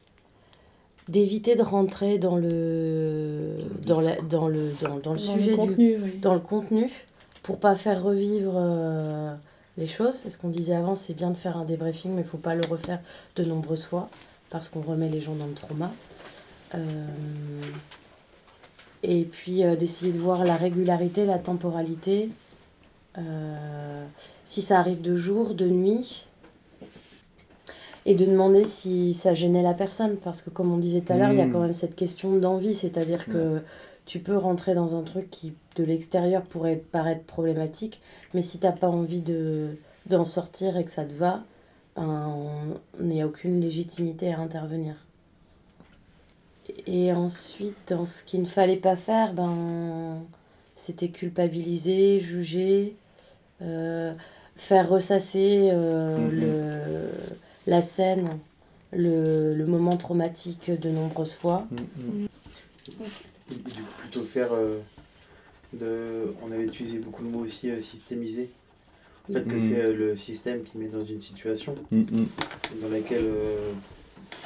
Speaker 4: d'éviter de rentrer dans le, dans la, dans le, dans, dans le
Speaker 5: Dans
Speaker 4: sujet
Speaker 5: le
Speaker 4: du,
Speaker 5: oui.
Speaker 4: dans le contenu pour pas faire revivre euh, les choses. C'est ce qu'on disait avant, c'est bien de faire un débriefing, mais il faut pas le refaire de nombreuses fois parce qu'on remet les gens dans le trauma. Euh, et puis euh, d'essayer de voir la régularité, la temporalité. Euh, si ça arrive de jour, de nuit. Et de demander si ça gênait la personne. Parce que comme on disait tout à l'heure, il y a
Speaker 3: Mm.
Speaker 4: quand même cette question d'envie. C'est-à-dire que tu peux rentrer dans un truc qui de l'extérieur pourrait paraître problématique, mais si t'as pas envie de d'en sortir et que ça te va, ben, on n'y a aucune légitimité à intervenir. Et ensuite, dans ce qu'il ne fallait pas faire, ben, c'était culpabiliser, juger, euh, faire ressasser euh,
Speaker 1: Mhm.
Speaker 4: le, la scène, le, le moment traumatique de nombreuses fois.
Speaker 3: Mm,
Speaker 6: du coup, plutôt faire euh, de. On avait utilisé beaucoup le mot aussi euh, systémiser. En fait, que
Speaker 3: Mhm.
Speaker 6: c'est euh, le système qui met dans une situation
Speaker 1: Mm, mm.
Speaker 6: dans laquelle, euh,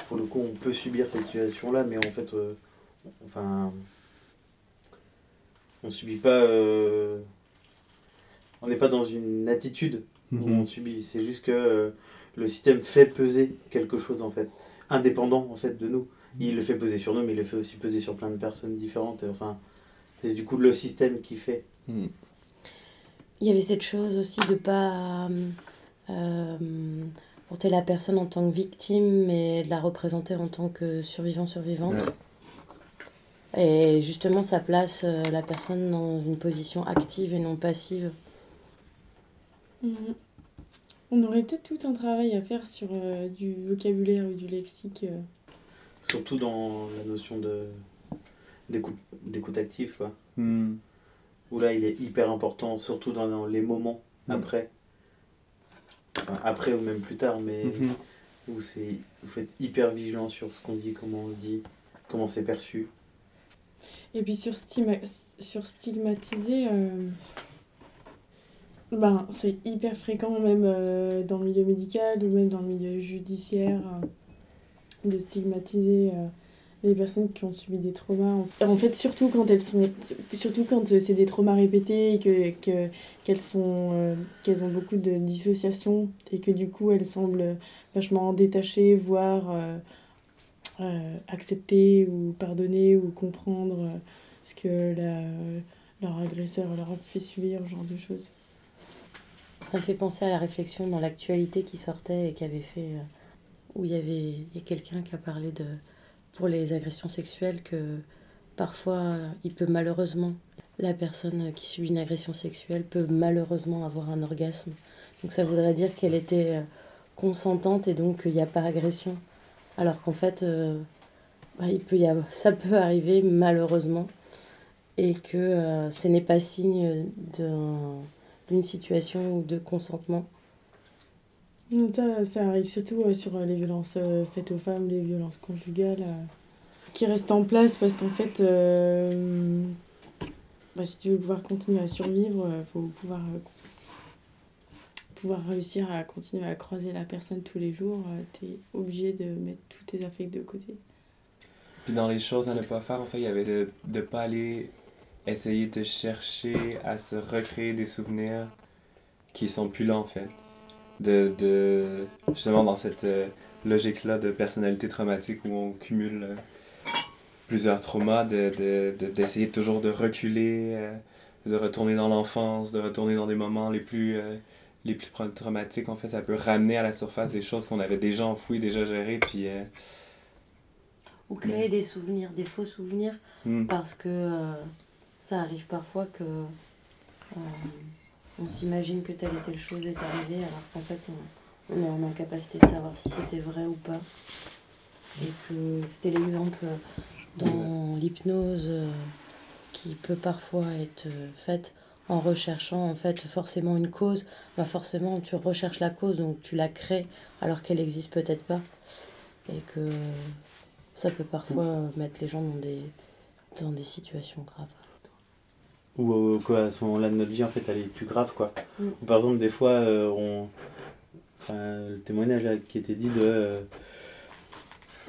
Speaker 6: pour le coup, on peut subir cette situation-là, mais en fait, euh, enfin, on subit pas. euh, on n'est pas dans une attitude où
Speaker 1: Mhm.
Speaker 6: on subit. C'est juste que euh, le système fait peser quelque chose, en fait, indépendant en fait de nous. Il le fait peser sur nous, mais il le fait aussi peser sur plein de personnes différentes. Enfin, c'est du coup le système qui fait.
Speaker 3: Mm.
Speaker 4: Il y avait cette chose aussi de pas euh, porter la personne en tant que victime, mais de la représenter en tant que survivant-survivante. Et justement, ça place euh, la personne dans une position active et non passive.
Speaker 5: Mhm. On aurait peut-être tout un travail à faire sur euh, du vocabulaire ou du lexique. euh.
Speaker 6: Surtout dans la notion de d'écoute d'écoute active, quoi.
Speaker 3: Mm.
Speaker 6: Où là, il est hyper important, surtout dans, dans les moments après. Enfin, après ou même plus tard, mais
Speaker 3: Mhm.
Speaker 6: où c'est vous faites hyper vigilant sur ce qu'on dit, comment on le dit, comment c'est perçu.
Speaker 5: Et puis sur, sur stigmatiser, euh, ben, c'est hyper fréquent même euh, dans le milieu médical ou même dans le milieu judiciaire euh, de stigmatiser euh, les personnes qui ont subi des traumas. En fait, surtout quand elles sont, surtout quand c'est des traumas répétés et que, que qu'elles sont, qu'elles ont beaucoup de dissociation et que du coup elles semblent vachement détachées, voire accepter ou pardonner ou comprendre ce que la, leur agresseur leur a fait subir, ce genre de choses.
Speaker 4: Ça me fait penser à la réflexion dans l'actualité qui sortait et qui avait fait. euh, où il y avait y a quelqu'un qui a parlé de. pour les agressions sexuelles, que parfois il peut malheureusement. La personne qui subit une agression sexuelle peut malheureusement avoir un orgasme. Donc ça voudrait dire qu'elle était euh, consentante et donc il n'y a pas agression. Alors qu'en fait, euh, bah, il peut y avoir, ça peut arriver malheureusement et que ce n'est pas signe d'un d'une situation ou de consentement.
Speaker 5: Ça, ça arrive surtout euh, sur euh, les violences euh, faites aux femmes, les violences conjugales, euh, qui restent en place parce qu'en fait, euh, bah, si tu veux pouvoir continuer à survivre, il faut pouvoir, euh, pouvoir réussir à continuer à croiser la personne tous les jours. tu es obligé de mettre tous tes affects de côté.
Speaker 3: Puis dans les choses à ne pas faire, en fait, il y avait de ne pas aller essayer de chercher à se recréer des souvenirs qui sont plus là, en fait. De, de justement dans cette euh, logique-là de personnalité traumatique où on cumule euh, plusieurs traumas, de, de, de- d'essayer toujours de reculer, euh, de retourner dans l'enfance, de retourner dans des moments les plus, les plus tra- traumatiques. En fait, ça peut ramener à la surface des choses qu'on avait déjà enfouies, déjà gérées, puis...
Speaker 4: Ou créer des souvenirs, des faux souvenirs,
Speaker 3: hmm.
Speaker 4: parce que ça arrive parfois que euh, on s'imagine que telle ou telle chose est arrivée, alors qu'en fait on, est en incapacité de savoir si c'était vrai ou pas. Et que c'était l'exemple dans l'hypnose euh, qui peut parfois être euh, faite en recherchant en fait forcément une cause. Bah forcément tu recherches la cause, donc tu la crées alors qu'elle existe peut-être pas. Et que ça peut parfois euh, mettre les gens dans des, dans des situations graves.
Speaker 6: Ou euh, quoi, à ce moment-là de notre vie, en fait, elle est plus grave, quoi.
Speaker 4: Mm.
Speaker 6: Ou par exemple, des fois, euh, on... Enfin, le témoignage là, qui était dit de... euh,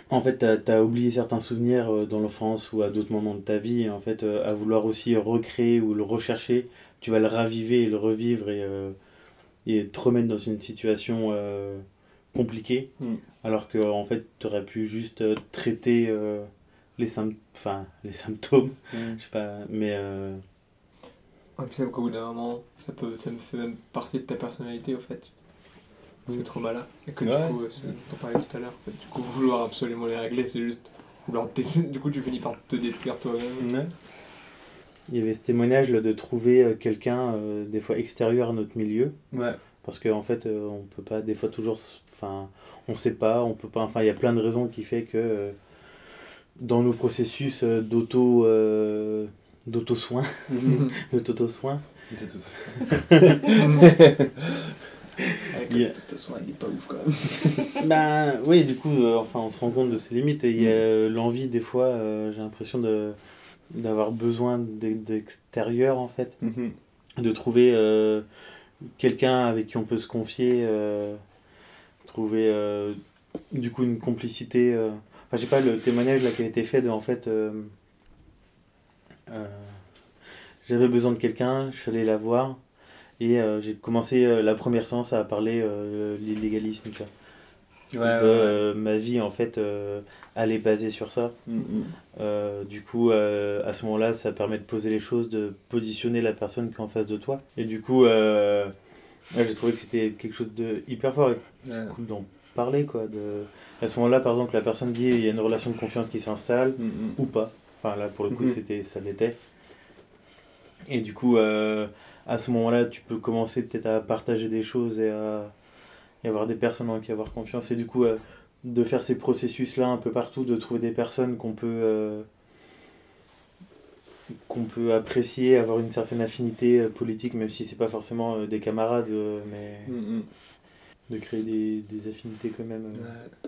Speaker 6: En fait, t'as as oublié certains souvenirs euh, dans l'enfance ou à d'autres moments de ta vie, et en fait, euh, à vouloir aussi recréer ou le rechercher, tu vas le raviver et le revivre et, euh, et te remettre dans une situation euh, compliquée,
Speaker 3: Mm.
Speaker 6: alors que en fait, tu aurais pu juste euh, traiter euh, les, symp- enfin, les symptômes,
Speaker 3: Hmm.
Speaker 6: je sais pas, mais... euh,
Speaker 2: Et puis même qu'au bout d'un moment, ça, peut, ça me fait même partie de ta personnalité, au fait. Ces
Speaker 6: Oui.
Speaker 2: traumas-là. Et que
Speaker 3: Ouais.
Speaker 2: du coup, euh, on parlait tout à l'heure, en fait, du coup, vouloir absolument les régler, c'est juste vouloir Du coup, tu finis par te détruire toi-même.
Speaker 3: Ouais.
Speaker 6: Il y avait ce témoignage là, de trouver euh, quelqu'un euh, des fois extérieur à notre milieu
Speaker 3: Ouais.
Speaker 6: parce qu'en en fait euh, on peut pas des fois toujours enfin on sait pas on peut pas enfin il y a plein de raisons qui fait que euh, dans nos processus euh, d'auto euh, d'auto soin de toto soin
Speaker 1: C'est tout.
Speaker 2: Avec
Speaker 6: Il y a-
Speaker 2: le soin, il est pas ouf quand même.
Speaker 6: ben oui du coup euh, enfin on se rend compte de ses limites et il y a euh, l'envie des fois euh, j'ai l'impression de d'avoir besoin d'e- d'extérieur en fait
Speaker 3: Mhm.
Speaker 6: de trouver euh, quelqu'un avec qui on peut se confier, euh, trouver euh, du coup une complicité. euh, Enfin, j'ai pas le témoignage là qui a été fait de en fait. Euh, J'avais besoin de quelqu'un, je suis allé la voir et euh, j'ai commencé euh, la première séance à parler l'illégalisme. tu vois.
Speaker 3: Ouais,
Speaker 6: de
Speaker 3: ouais, ouais.
Speaker 6: euh, ma vie en fait, euh, elle est basée sur ça.
Speaker 3: Mhm.
Speaker 6: Euh, du coup, à ce moment-là, ça permet de poser les choses, de positionner la personne qui est en face de toi. Et du coup, j'ai trouvé que c'était quelque chose de hyper fort. C'est cool d'en parler, quoi. De... À ce moment-là, par exemple, la personne dit il y a une relation de confiance qui s'installe
Speaker 3: Mhm.
Speaker 6: ou pas. Enfin, là, pour le coup,
Speaker 3: Mhm.
Speaker 6: c'était, ça l'était. Et du coup, euh, à ce moment-là, tu peux commencer peut-être à partager des choses et à et avoir des personnes en qui avoir confiance. Et du coup, euh, de faire ces processus-là un peu partout, de trouver des personnes qu'on peut, euh, qu'on peut apprécier, avoir une certaine affinité politique, même si c'est pas forcément des camarades, mais
Speaker 3: Mhm.
Speaker 6: de créer des, des affinités quand même.
Speaker 2: Ouais.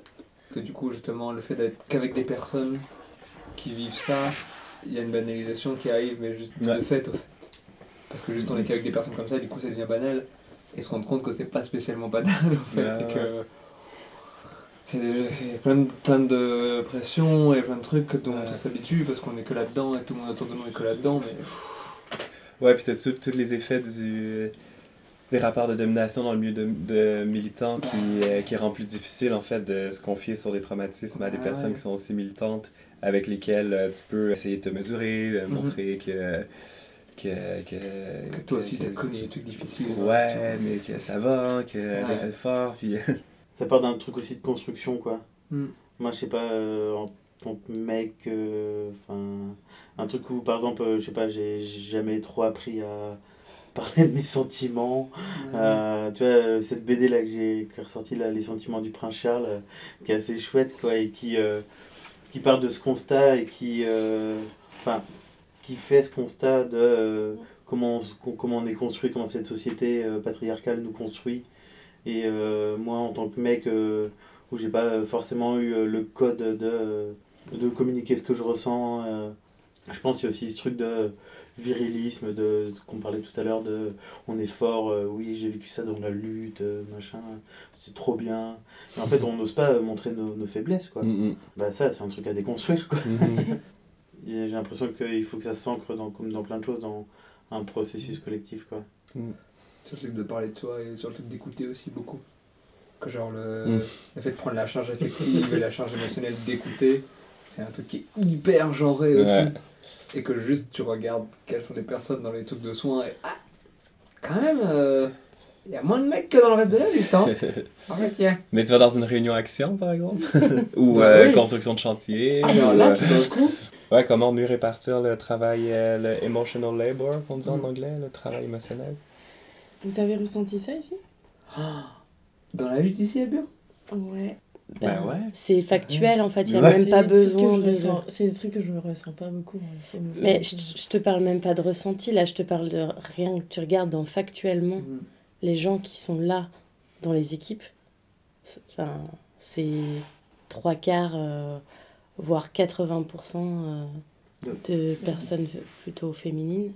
Speaker 2: Parce que du coup, justement, le fait d'être qu'avec des personnes qui vivent ça, il y a une banalisation qui arrive, mais juste
Speaker 3: Ouais.
Speaker 2: de fait, au fait. Parce que juste on est qu'avec des personnes comme ça, du coup, ça devient banal. Et se rendre compte que c'est pas spécialement banal, en fait.
Speaker 3: Ouais,
Speaker 2: et que c'est plein de, plein de pression et plein de trucs dont
Speaker 3: Ouais.
Speaker 2: on s'habitue parce qu'on est que là-dedans et tout le monde autour de nous est que là-dedans. Mais
Speaker 3: Ouais, puis t'as tous les effets du, des rapports de domination dans le milieu de, de militants qui, euh, qui rend plus difficile en fait de se confier sur des traumatismes à des
Speaker 2: Ah
Speaker 3: personnes qui sont aussi militantes avec lesquelles euh, tu peux essayer de te mesurer, euh,
Speaker 2: Mhm.
Speaker 3: montrer que, que, que,
Speaker 2: que toi aussi t'as connu des trucs difficiles.
Speaker 3: Ouais, mais que ça va, que
Speaker 2: Ouais.
Speaker 3: fait fort, puis
Speaker 6: Ça part d'un truc aussi de construction, quoi.
Speaker 2: Mm.
Speaker 6: Moi, je sais pas, euh, en tant que mec, euh, un truc où, par exemple, euh, je sais pas, j'ai jamais trop appris à parler de mes sentiments. Euh, tu vois, cette BD là que j'ai ressortie, là, Les sentiments du prince Charles, qui est assez chouette, quoi, et qui, euh, qui part de ce constat et qui, euh, qui fait ce constat de euh, comment, on, comment on est construit, comment cette société euh, patriarcale nous construit. Et moi, en tant que mec, où j'ai pas forcément eu le code de, de communiquer ce que je ressens, je pense qu'il y a aussi ce truc de virilisme, de qu'on parlait tout à l'heure, de on est fort, euh, oui, j'ai vécu ça dans la lutte, euh, machin, c'est trop bien. Et en fait, on n'ose pas montrer nos, nos faiblesses, quoi.
Speaker 3: Mhm.
Speaker 6: Bah, ça, c'est un truc à déconstruire, quoi.
Speaker 3: Mhm.
Speaker 6: Et J'ai l'impression qu'il faut que ça s'ancre dans, comme dans plein de choses, dans un processus collectif, quoi.
Speaker 2: Sur le truc de parler de soi et sur le truc d'écouter aussi beaucoup. Que genre le,
Speaker 3: Mm.
Speaker 2: le fait de prendre la charge affective et la charge émotionnelle d'écouter, c'est un truc qui est hyper genré aussi. Et que juste tu regardes quelles sont les personnes dans les trucs de soins et ah, quand même, il y a moins de mecs que dans le reste de la lutte, hein. En fait, tiens.
Speaker 3: Mais tu vas dans une réunion action, par exemple? Ou
Speaker 2: Ouais,
Speaker 3: euh,
Speaker 2: oui.
Speaker 3: construction de chantier
Speaker 2: Ah, là,
Speaker 3: euh,
Speaker 2: tout d'un coup,
Speaker 3: Ouais, comment mieux répartir le travail, euh, le emotional labor, qu'on dit en
Speaker 2: Mm.
Speaker 3: anglais, le travail émotionnel?
Speaker 5: Vous avez ressenti ça ici?
Speaker 2: Dans la lutte ici à Bure,
Speaker 5: Ouais.
Speaker 3: Ben ouais.
Speaker 4: C'est factuel en fait, il n'y a
Speaker 3: Ouais.
Speaker 4: même pas besoin de.
Speaker 5: C'est des trucs que je ressens pas beaucoup. hein.
Speaker 4: Mais je, je te parle même pas de ressenti, là je te parle de rien que tu regardes dans factuellement les gens qui sont là dans les équipes. C'est- Enfin, c'est trois quarts, euh, voire 80% euh, de personnes plutôt féminines.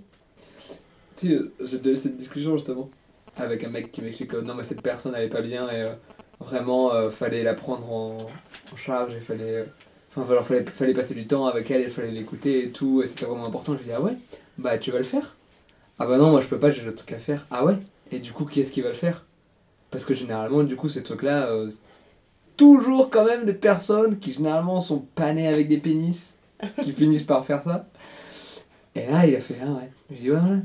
Speaker 2: Tu sais, j'ai déjà eu cette discussion justement avec un mec qui m'explique que non, mais cette personne elle est pas bien et euh, vraiment euh, fallait la prendre en, en charge et fallait. euh, Enfin, alors, fallait, fallait passer du temps avec elle et fallait l'écouter et tout, et c'était vraiment important. Je lui dis ah ouais, bah tu vas le faire? Ah bah non, moi je peux pas, j'ai d'autres trucs à faire. Ah ouais? Et du coup, qui est-ce qui va le faire? Parce que généralement, du coup, ces trucs-là, euh, c'est toujours quand même des personnes qui généralement sont panées avec des pénis qui finissent par faire ça. Et là, il a fait ah ouais. Je dis ouais, ouais.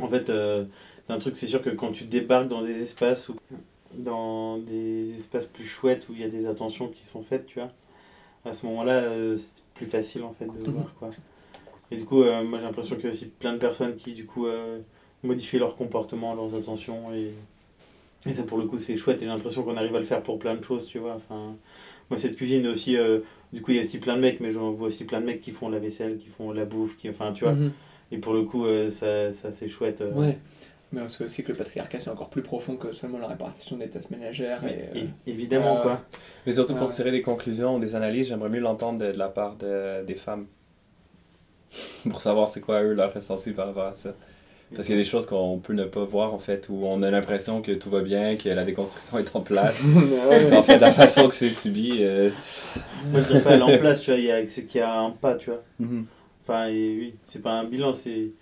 Speaker 6: En fait, euh, un truc, c'est sûr que quand tu débarques dans des espaces ou dans des espaces plus chouettes où il y a des attentions qui sont faites, tu vois, à ce moment-là, euh, c'est plus facile en fait de
Speaker 2: Mhm.
Speaker 6: voir quoi. Et du coup, euh, moi j'ai l'impression qu'il y a aussi plein de personnes qui du coup euh, modifient leur comportement, leurs attentions et, et ça pour le coup c'est chouette et j'ai l'impression qu'on arrive à le faire pour plein de choses, tu vois. Enfin, moi cette cuisine aussi, du coup il y a aussi plein de mecs, mais j'en vois aussi plein de mecs qui font la vaisselle, qui font la bouffe, qui, enfin tu vois.
Speaker 2: Mhm.
Speaker 6: Et pour le coup, ça, ça c'est chouette.
Speaker 2: Ouais. Mais c'est aussi que le patriarcat, c'est encore plus profond que seulement la répartition des tâches ménagères.
Speaker 6: Mais
Speaker 2: Et, euh,
Speaker 6: évidemment,
Speaker 2: euh,
Speaker 6: quoi.
Speaker 3: Mais surtout
Speaker 2: Ouais,
Speaker 3: pour tirer des conclusions ou des analyses, j'aimerais mieux l'entendre de, de la part de, des femmes. pour savoir c'est quoi eux leur ressenti par rapport à ça. Parce qu'il y a des choses qu'on peut ne pas voir en fait, où on a l'impression que tout va bien, que la déconstruction est en place. en fait, la façon que c'est subi. euh,
Speaker 6: Moi, je dirais pas elle est en place, tu vois, il y a- c'est qu'il y a un pas, tu vois.
Speaker 3: mhm.
Speaker 6: Enfin, et oui, c'est pas un bilan, c'est.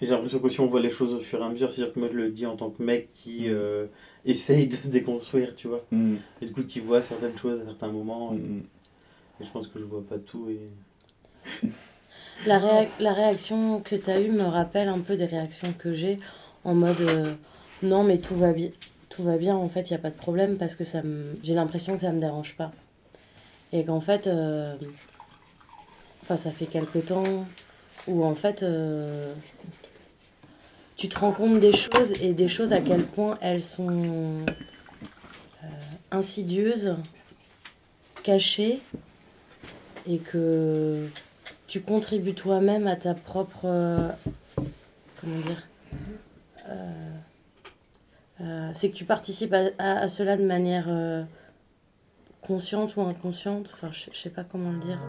Speaker 6: Et j'ai l'impression qu'aussi on voit les choses au fur et à mesure. C'est-à-dire que moi, je le dis en tant que mec qui
Speaker 3: Mhm.
Speaker 6: euh, essaye de se déconstruire, tu vois.
Speaker 3: Mhm.
Speaker 6: Et du coup, qui voit certaines choses à certains moments. et-
Speaker 3: Mhm.
Speaker 6: et je pense que je vois pas tout. Et...
Speaker 4: La, réa- la réaction que tu as eue me rappelle un peu des réactions que j'ai en mode euh, non mais tout va bien tout va bien en fait il n'y a pas de problème parce que ça me j'ai l'impression que ça me dérange pas et qu'en fait euh, enfin ça fait quelque temps où en fait euh, tu te rends compte des choses et des choses à quel point elles sont euh, insidieuses cachées et que tu contribues toi-même à ta propre. euh, comment dire euh, C'est que tu participes à, à- à cela de manière consciente ou inconsciente. Enfin, je je sais pas comment le dire.